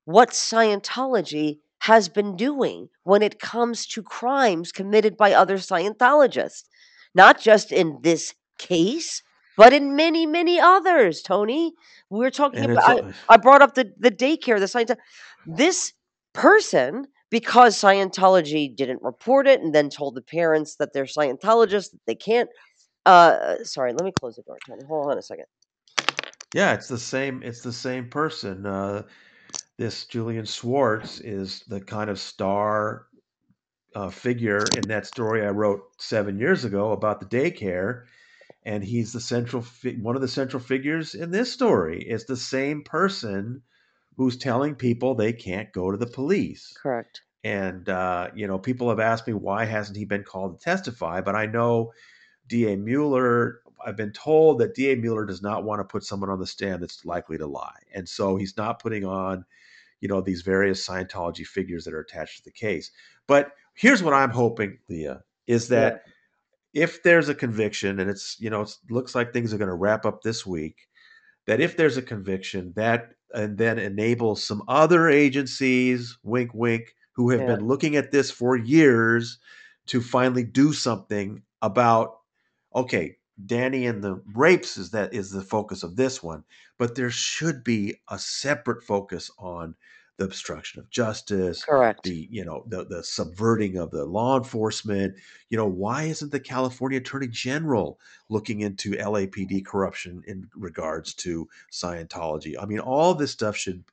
what Scientology has been doing when it comes to crimes committed by other Scientologists. Not just in this case, but in many, many others, Tony. We are talking and about, I, I, brought up the, the daycare, the Scientology. This person because Scientology didn't report it and then told the parents that they're Scientologists that they can't. Uh, sorry, let me close the door, Tony. Hold on a second. Yeah, it's the same. It's the same person. Uh, this Julian Schwartz is the kind of star uh, figure in that story I wrote seven years ago about the daycare, and he's the central fi- one of the central figures in this story. It's the same person who's telling people they can't go to the police. Correct. And uh, you know, people have asked me why hasn't he been called to testify, but I know D.A. Mueller. I've been told that D.A. Mueller does not want to put someone on the stand that's likely to lie, and so he's not putting on, you know, these various Scientology figures that are attached to the case. But here's what I'm hoping, Leah, is that yeah. if there's a conviction, and it's you know it looks like things are going to wrap up this week, that if there's a conviction, that and then enable some other agencies, wink, wink, who have yeah. been looking at this for years to finally do something about okay danny and the rapes is that is the focus of this one but there should be a separate focus on the obstruction of justice correct. the you know the the subverting of the law enforcement. You know why isn't the california attorney general looking into lapd corruption in regards to scientology? I mean all this stuff should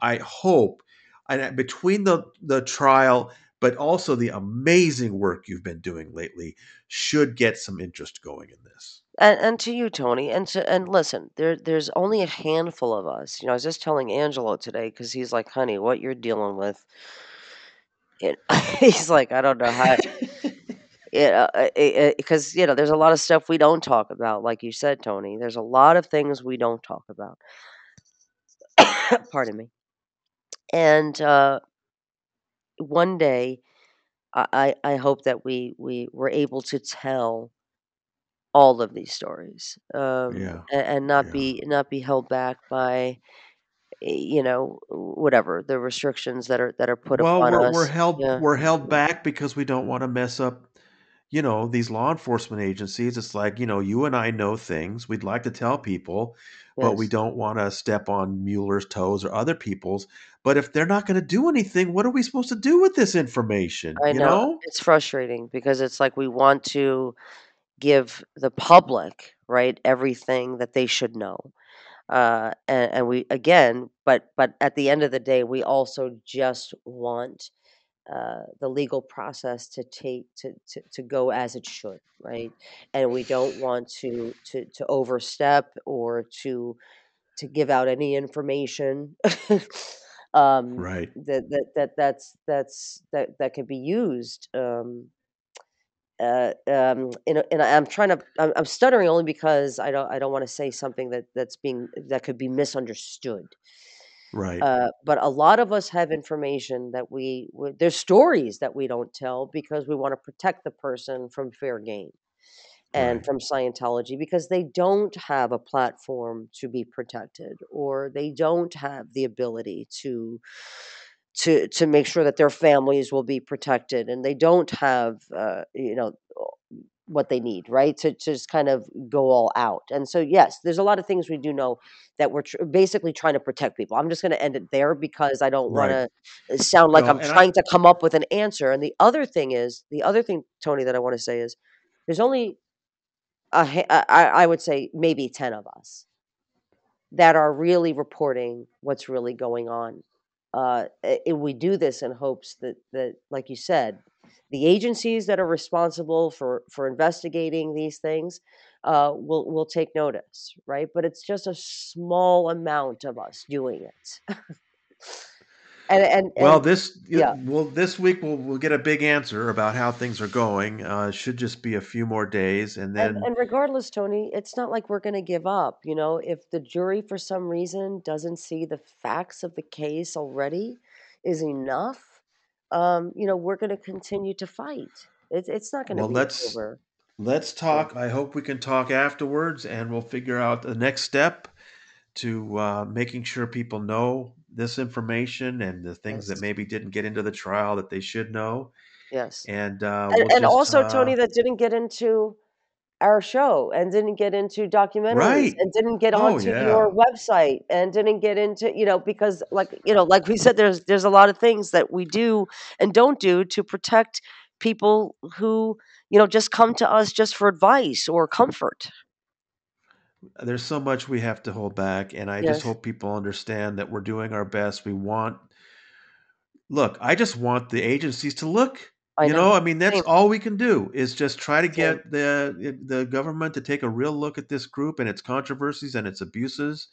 i hope and uh, between the the trial but also the amazing work you've been doing lately should get some interest going in this. And, and to you, Tony, and to and listen, there there's only a handful of us. You know, I was just telling Angelo today because he's like, "Honey, what you're dealing with." It, he's like, "I don't know how." Yeah, because you know, there's a lot of stuff we don't talk about, like you said, Tony. There's a lot of things we don't talk about. Pardon me. And uh, one day, I I hope that we we were able to tell all of these stories, um, Yeah, and, and not yeah. be not be held back by eh, you know whatever the restrictions that are that are put Well, upon we're we're us. held Yeah. we're held back because we don't want to mess up, you know, these law enforcement agencies. It's like, you know, you and I know things. We'd like to tell people, but we don't want to step on Mueller's toes or other people's. But if they're not going to do anything, what are we supposed to do with this information? I You know know? it's frustrating because it's like we want to give the public right everything that they should know. Uh, and, and we again, but but at the end of the day, we also just want uh, the legal process to take to, to to go as it should, right? And we don't want to to to overstep or to to give out any information um, Right. that that that that's that's that that could be used. Um, uh, um, and, and I'm trying to I'm, I'm stuttering only because I don't I don't want to say something that that's being that could be misunderstood. Right. Uh, but a lot of us have information that we w- there's stories that we don't tell because we want to protect the person from fair game and Right. from Scientology because they don't have a platform to be protected or they don't have the ability to to to make sure that their families will be protected and they don't have uh, you know what they need right to, to just kind of go all out and so yes there's a lot of things we do know that we're tr- basically trying to protect people i'm just going to end it there because i don't want Right. to sound like No, i'm and I trying to come up with an answer and the other thing is the other thing tony that i want to say is there's only a, I, I would say maybe 10 of us that are really reporting what's really going on. Uh, we do this in hopes that, that, like you said, the agencies that are responsible for, for investigating these things uh, will will take notice, right? But it's just a small amount of us doing it, and and Well, this yeah, well this week we'll we'll get a big answer about how things are going. Uh, should just be a few more days, and And then and regardless, Tony, it's not like we're gonna give up, you know? If the jury for some reason doesn't see the facts of the case already is enough, um, you know, we're gonna continue to fight. It's it's not gonna well be let's over. let's talk. I hope we can talk afterwards, and we'll figure out the next step to uh, making sure people know this information and the things that maybe didn't get into the trial that they should know. Yes. And uh, And we'll and just also, uh, Tony, that didn't get into our show and didn't get into documentaries Right. and didn't get Oh, onto yeah. your website and didn't get into you know because like you know like we said there's there's a lot of things that we do and don't do to protect people who you know just come to us just for advice or comfort there's so much we have to hold back and i just hope people understand that we're doing our best. We want look i just want the agencies to look i you know? know. I mean that's same. all we can do is just try to same. get the the government to take a real look at this group and its controversies and its abuses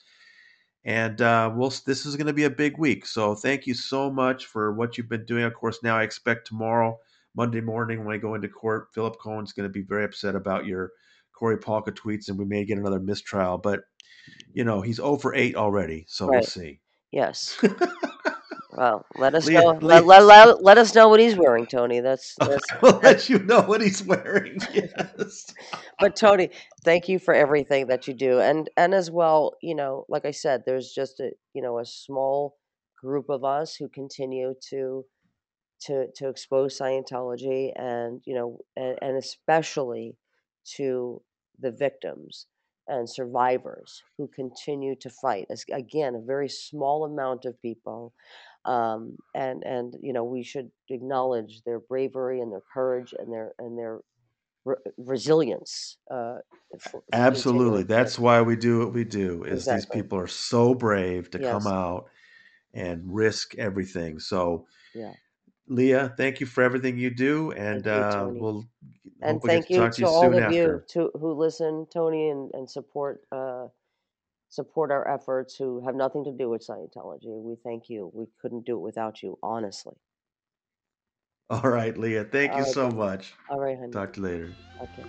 and uh, we'll this is going to be a big week. So thank you so much for what you've been doing. Of course now i expect tomorrow monday morning when i go into court philip cohen's going to be very upset about your Cory Palka tweets and we may get another mistrial but you know he's oh over 8 already so we'll see. Yes. Well let us leah, know leah. let, let, let, let us know what he's wearing tony. That's that's i'll let you know what he's wearing yes. But Tony, thank you for everything that you do, and and as well, you know, like I said, there's just a you know a small group of us who continue to to to expose Scientology, and you know, and, and especially to the victims and survivors who continue to fight. As again, a very small amount of people. Um, and and you know we should acknowledge their bravery and their courage and their and their re- resilience uh, for, absolutely. That's why we do what we do is these people are so brave to come out and risk everything. So yeah leah thank you for everything you do and you uh, we'll and thank you to to all of you to who listen tony and, and support uh, support our efforts who have nothing to do with scientology. We thank you. We couldn't do it without you honestly. All right leah thank all you right so much. All right honey. Talk to you later. Okay